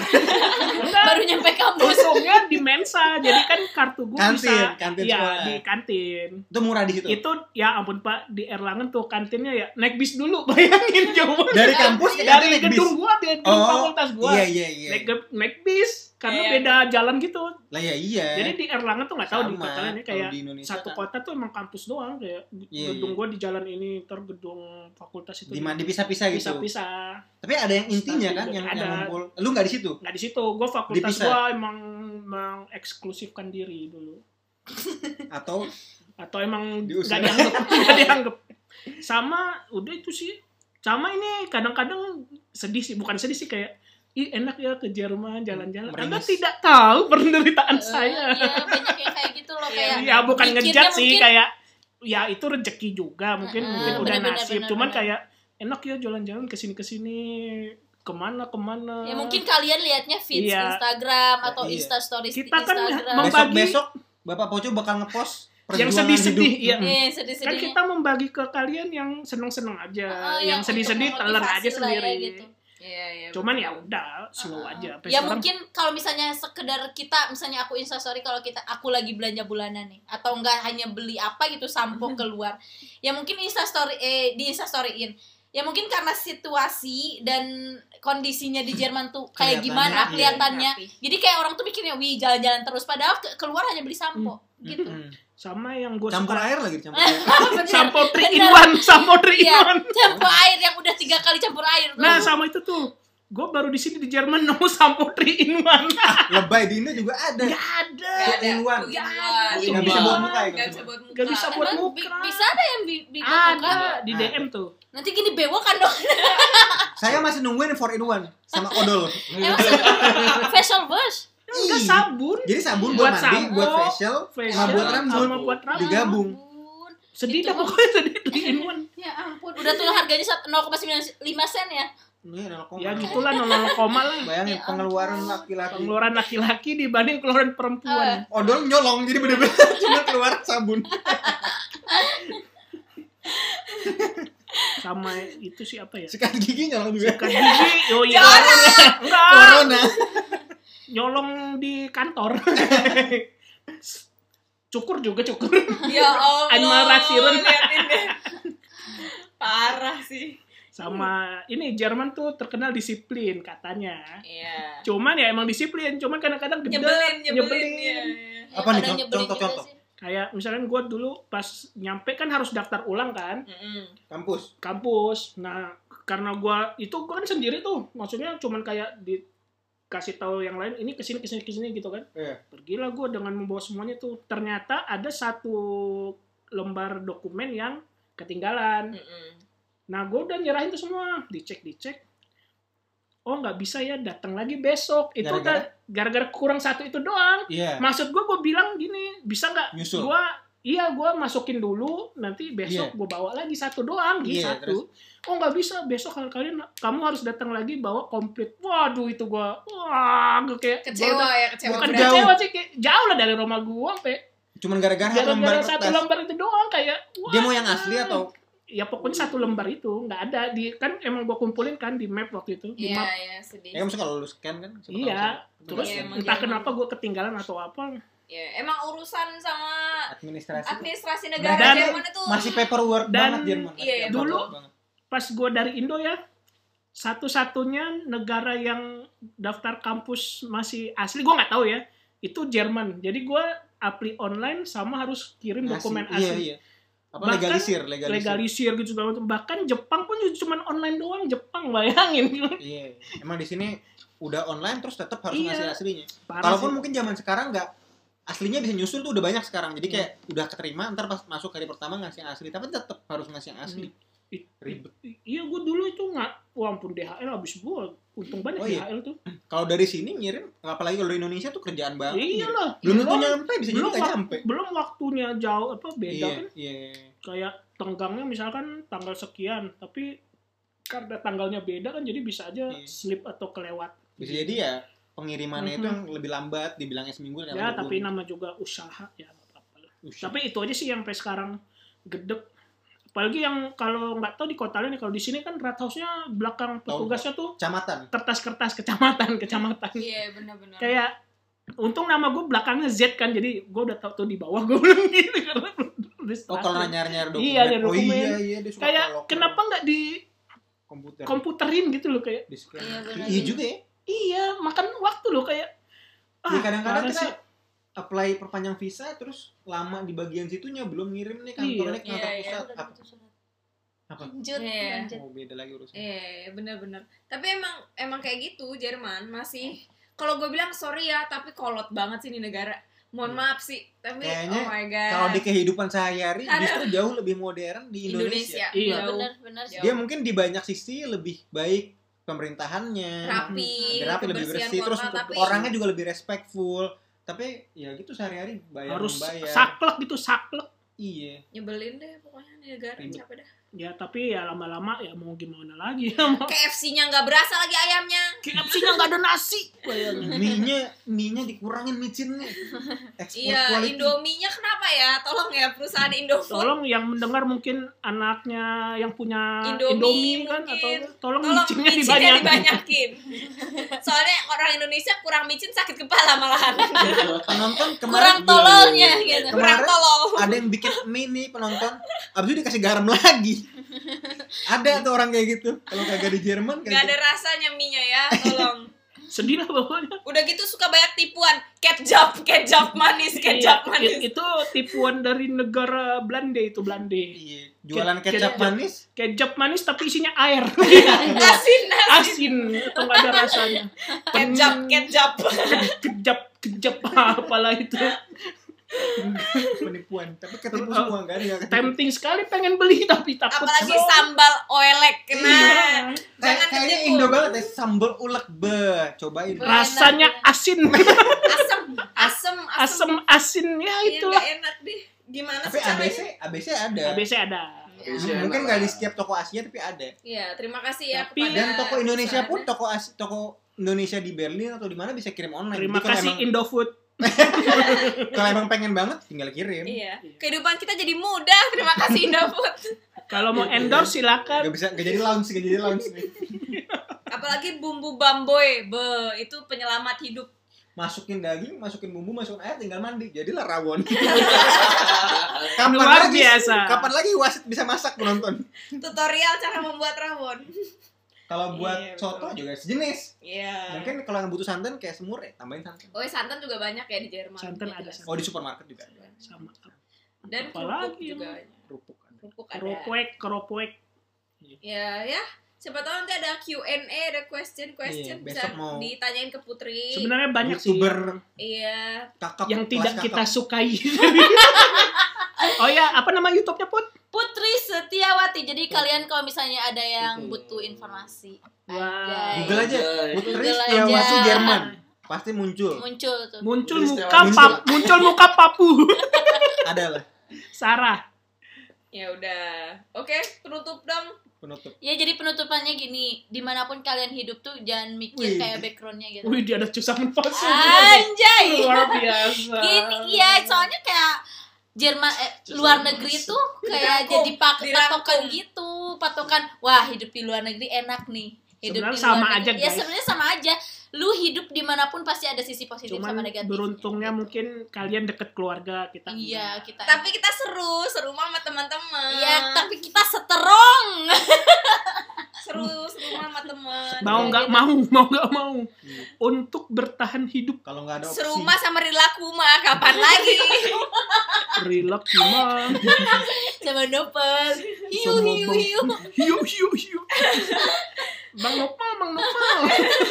baru nyampe kampus untungnya di mensa jadi kan kartu gue Kantin, bisa kantin ya sekolah. di kantin Itu murah di situ. itu ya ampun pak di Erlangen tuh kantinnya ya naik bis dulu bayangin jauh. Dari kampus ke kantin dari naik bis. gedung gua di gedung Oh, fakultas gua Iya iya iya. naik naik bis karena Iya. beda jalan gitu Lah ya iya. jadi di Erlangen tuh nggak tahu di kota lain kalau kayak di Indonesia satu kan. kota tuh emang kampus doang kayak Iya, gedung iya. gua di jalan ini ter gedung fakultas itu di mana dipisah-pisah gitu. pisah-pisah Tapi ada yang intinya kan yang, Ada. yang ngumpul. Lu nggak di situ? nggak di situ gua fakultas Dipisah. gua emang mengeksklusifkan diri dulu Atau atau emang nggak dianggap nggak dianggap sama udah itu sih sama ini kadang-kadang sedih sih bukan sedih sih kayak ih enak ya ke Jerman jalan-jalan anda Meringis. tidak tahu penderitaan saya Iya, banyak yang kayak gitu loh Iya, kayak. ya bukan ngejat sih mungkin- kayak ya itu rezeki juga mungkin Heeh, mungkin udah benar-benar, nasib benar-benar. cuman kayak enak ya jalan-jalan ke sini ke sini ke mana ke mana Ya mungkin kalian lihatnya feeds Iya. Instagram atau Iya. Insta stories di Kita kan Instagram. Membagi- besok-besok Bapak Poco bakal ngepost Yang sedih-sedih, iya. Mm. Eh, kan kita membagi ke kalian yang seneng-seneng aja Oh, yang untuk sedih-sedih telan aja ya, sendiri gitu. Iya, iya. cuman betul. ya udah slow Uh-uh. aja Sampai Ya sekarang mungkin kalau misalnya sekedar kita misalnya aku instastory kalau kita aku lagi belanja bulanan nih atau enggak hanya beli apa gitu sampo keluar. Ya mungkin instastory eh di instastoryin. Ya mungkin karena situasi dan kondisinya di Jerman tuh kayak Kelihatannya, gimana iya. kelihatannya. Rapi. Jadi kayak orang tuh mikirnya wih jalan-jalan terus padahal ke- keluar hanya beli sampo gitu. Mm. sama yang gue Campur suka air lagi campur air. Sampo 3 in. 1 sampo 3 in Iya, 1 campur air yang udah tiga kali campur air tuh. nah sama itu tuh gue baru di sini di Jerman nemu sampo 3 in 1 Lebay di Indo juga ada. Gak ada Nggak ada. in one. Nggak one. Nggak bisa buat muka ya, Nggak bisa buat muka. Nggak bisa buat muka. bi- bisa ada yang bi bi ada kan? di. DM tuh Nanti gini bewok kan dong. Saya masih nungguin 4 in 1 sama odol. Emang facial wash. enggak sabun Jadi sabun Buat buat mandi, sampo, buat facial, facial, sama buat rambut. sama buat rambut Digabung. Sedih dah pokoknya sedih 3 in 1 Ya ampun. Udah tuh harganya sat- 0,95 sen ya. Koma. ya gitulah nol koma lah Bayangin Ya pengeluaran laki-laki. pengeluaran laki-laki dibanding pengeluaran perempuan Odol nyolong jadi bener-bener cuma keluar sabun. Sama itu sih apa ya Sikat gigi nyolong juga. sikat gigi oh iya enggak Corona. nyolong di kantor cukur juga cukur Ya Allah. Liatin deh. Parah sih. sama ini Jerman tuh terkenal disiplin katanya Iya. cuman ya emang disiplin cuman kadang-kadang gede Nyebelin, nyebelin. Iya. Apa nih, nyebelin contoh-contoh? Kayak misalkan gue dulu pas nyampe kan harus daftar ulang kan Mm-mm. Kampus. kampus nah karena gua itu gua kan sendiri tuh maksudnya cuman kayak dikasih tahu yang lain ini ke sini ke sini ke sini gitu kan Iya. pergilah gua dengan membawa semuanya tuh ternyata ada satu lembar dokumen yang ketinggalan Mm-mm. nah gua udah nyerahin tuh semua dicek dicek oh nggak bisa ya datang lagi besok itu Gara-gara? udah gara-gara kurang satu itu doang Iya. maksud gua gua bilang gini bisa nggak gua iya gua masukin dulu nanti besok Iya. gua bawa lagi satu doang gitu Iya, satu oh nggak bisa besok kali kalian kamu harus datang lagi bawa komplit waduh itu gua wah gua kayak gua Kecewa udah- ya, kecewa. bukan Jauh. kecewa sih kayak jauh lah dari rumah gua sampai Cuman gara-gara lembar gara-gara satu kertas. lembar itu doang kayak wah. Dia mau yang asli atau ya pokoknya satu lembar itu nggak ada di kan emang gua kumpulin kan di map waktu itu di Iya, map iya, sedih. ya maksudnya kalau lu scan kan Iya, terus Iya, emang entah Jerman. kenapa gua ketinggalan atau apa Ya, emang urusan sama administrasi administrasi negara Dan- Jerman itu masih paperwork Dan- banget Jerman. Iya, iya, dulu- banget. pas gua dari Indo ya satu-satunya negara yang daftar kampus masih asli gua nggak tahu ya itu Jerman jadi gua apply online sama harus kirim dokumen Iya, asli iya. Apa Bahkan legalisir, legalisir. legalisir gitu segala macam bahkan Jepang pun cuma online doang Jepang bayangin Iya. Emang di sini udah online terus tetap harus Iya. ngasih aslinya. Kalaupun mungkin zaman sekarang nggak aslinya bisa nyusul tuh udah banyak sekarang. Jadi Iya. kayak udah keterima ntar pas masuk hari pertama ngasih yang asli, tapi tetap harus ngasih yang asli. Ribet. iya gua dulu itu nggak wah ampun DHL habis gua untung banyak Oh, iya. DHL tuh Kalau dari sini ngirim, apalagi kalau di Indonesia tuh kerjaan banget. iya ngirim. lah Belum tentu belum nyampe, bisa jadi belum, nggak wak- nyampe. belum waktunya jauh apa beda Iya, kan iya. kayak tenggangnya misalkan tanggal sekian tapi karena tanggalnya beda kan jadi bisa aja Iya. slip atau kelewat Bisa jadi ya pengirimannya itu Mhm. yang lebih lambat, dibilangnya seminggu ya tapi nama juga usaha ya minggu. tapi itu aja sih yang sampai sekarang gedek apalagi yang kalau nggak tahu di kota lain kalau di sini kan rat house-nya belakang petugasnya tuh Kecamatan. kertas-kertas kecamatan kecamatan Iya, benar-benar. kayak untung nama gue belakangnya Z kan jadi gue udah tahu tuh di bawah gue belum gitu karena Oh kalau nyari-nyari dokumen. Iya, nyari Oh dokumen. iya, iya. Dia suka kayak kalau- kenapa nggak di komputer. komputerin gitu loh kayak. Iya. Iya juga ya. iya makan waktu loh kayak ah, ya kadang-kadang kita sih. Apply perpanjang visa terus lama di bagian situnya belum ngirim nih kantornya ke Iya, kantor iya. pusat. Apa? gitu surat. Apa? Lanjut, Iya. lanjut. Oh beda lagi urusan. Iya, benar-benar. Tapi emang emang kayak gitu Jerman masih kalau gue bilang sorry ya tapi kolot banget sih ini negara mohon maaf sih tapi Kayaknya oh my god Kalau di kehidupan sehari-hari justru jauh lebih modern di Indonesia. Indonesia, Iya. jauh. bener bener sih. Dia mungkin di banyak sisi lebih baik pemerintahannya, rapi lebih rapi, lebih bersih, terus tapi orangnya juga lebih respectful. Tapi ya gitu sehari-hari bayar harus membayar. saklek gitu saklek Iya. nyebelin deh pokoknya nih negara Ribet. capek dah ya tapi ya lama-lama ya mau gimana lagi KFC-nya nggak berasa lagi ayamnya KFC-nya nggak ada nasi. Mie-nya, mie-nya dikurangin micinnya. Iya quality. Indomie-nya kenapa ya tolong ya perusahaan Indofood tolong yang mendengar mungkin anaknya yang punya Indomie Indomie, kan mungkin. atau tolong, tolong micinnya micinnya dibanyakin dibanyakin soalnya orang Indonesia kurang micin sakit kepala malahan Penonton kemarin. Kurang tololnya gitu. kurang Kemarin- tolong. ada yang bikin mie nih penonton, abis itu dikasih garam lagi. ada tuh orang kayak gitu. Kalau kagak di Jerman nggak ada kayak rasanya mie-nya ya tolong. Sedih lah pokoknya. Udah gitu suka banyak tipuan. Ketchup ketchup manis ketchup Iya, manis. it- itu tipuan dari negara Belanda itu Belanda. Iya, jualan Ke- kecap kecap. manis. kecap manis tapi isinya air. Asin asin. Asin itu nggak ada rasanya. Ketchup. Ketchup kejap apalah itu. Penipuan. Tapi ketipu semua kan ya tempting sekali pengen beli tapi takut apalagi sambal oelek Iya. Kayak, jangan kayaknya ketipu. Indo banget ya sambal ulek be. Cobain. Rasanya asin. Asem asem asam asin ya Iya, itulah. nggak enak deh. Gimana tapi? ABC ABC ada. ABC ada. Iya, mungkin enak nggak di setiap toko Asia tapi ada. Iya, terima kasih ya Tapi- kepada dan toko Indonesia pun toko As- toko Indonesia di Berlin atau di mana bisa kirim online. Terima Jadi kasih emang, Indofood. Kalau emang pengen banget tinggal kirim. Iya. Kehidupan kita jadi mudah. Terima kasih Indofood. kalau mau endorse silakan. Nggak bisa nggak jadi lounge nggak jadi lounge nih. Apalagi bumbu bamboy, be itu penyelamat hidup. masukin daging masukin bumbu masukin air tinggal mandi. Jadilah rawon. Kapan luar lagi biasa. kapan lagi wasit bisa masak penonton? Tutorial cara membuat rawon. Kalau buat Iya, soto betul. juga sejenis Iya. mungkin kalau yang butuh santan kayak semur ya tambahin santan Oh, santan juga banyak ya di Jerman. Santan Iya, ada jelas. oh di supermarket juga ada sama Dan kerupuk juga. kerupuk ada. Kerupuk ada. keropek keropek Ya, ya. Siapa tahu nanti ada Q&A, ada question question Iya, bisa mau- ditanyain ke Putri. sebenarnya banyak sih youtuber Iya. kakap yang tidak kakap. kita sukai oh ya apa nama YouTube-nya Put Setiawati jadi kalian kalau misalnya ada yang butuh informasi Wow. Anjay. Google aja Anjay. Putri Google Setiawati aja. Jerman pasti muncul muncul tuh muncul muka Muncul. pap muncul muka papu ada lah Sarah Ya udah. Oke, penutup dong. penutup ya jadi penutupannya gini di mana pun kalian hidup tuh jangan mikir Wih. kayak backgroundnya gitu wih dia ada cusangan palsu anjay luar biasa gini ya soalnya kayak Jerman eh, luar negeri tuh kayak jadi pak patokan gitu patokan wah hidup di luar negeri enak nih hidup Sebenarnya di sama luar aja, negeri. ya guys. sebenarnya sama aja lu hidup di mana pun pasti ada sisi positif sama cuman negatif beruntungnya mungkin kalian deket keluarga kita iya kita Tapi kita seru, seru sama teman-teman. Iya, tapi kita seterong. seru, seru sama teman. mau Iya, nggak gitu. mau mau nggak mau Iya. untuk bertahan hidup kalau nggak ada opsi Serumah sama Rilakuma kapan lagi? relax mah Sama Nopal. Hiu Sama hiu hiu. hiu hiu hiu bang nopal bang nopal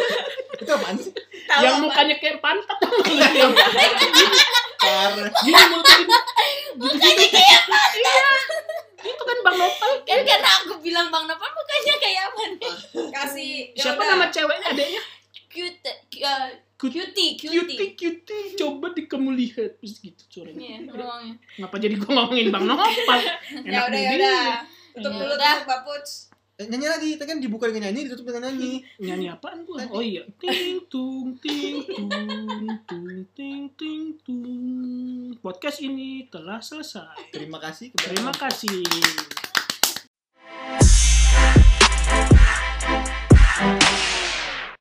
itu apaan sih Tahu yang apa? mukanya kayak pantat gini mulutnya mukanya kayak pantat itu kan bang nopal Kan karena aku bilang Bang Nopal mukanya kayak apa nih? Kasih. ya siapa nama ceweknya adanya Cute. uh, cutie, cutie cutie. cutie coba di kamu lihat terus gitu suaranya Iya, ngomongnya. ngapa jadi gua ngomongin bang nopal Ya udah, ya udah. Tutup Ya dulu udah. tutup Baputs. Eh, nyanyi lagi, tapi kan dibuka dengan nyanyi, ditutup dengan nyanyi. Nyanyi apaan gua? Oh iya. Ting tung ting tung tung ting ting tung. Podcast ini telah selesai. Terima kasih. Terima kasih.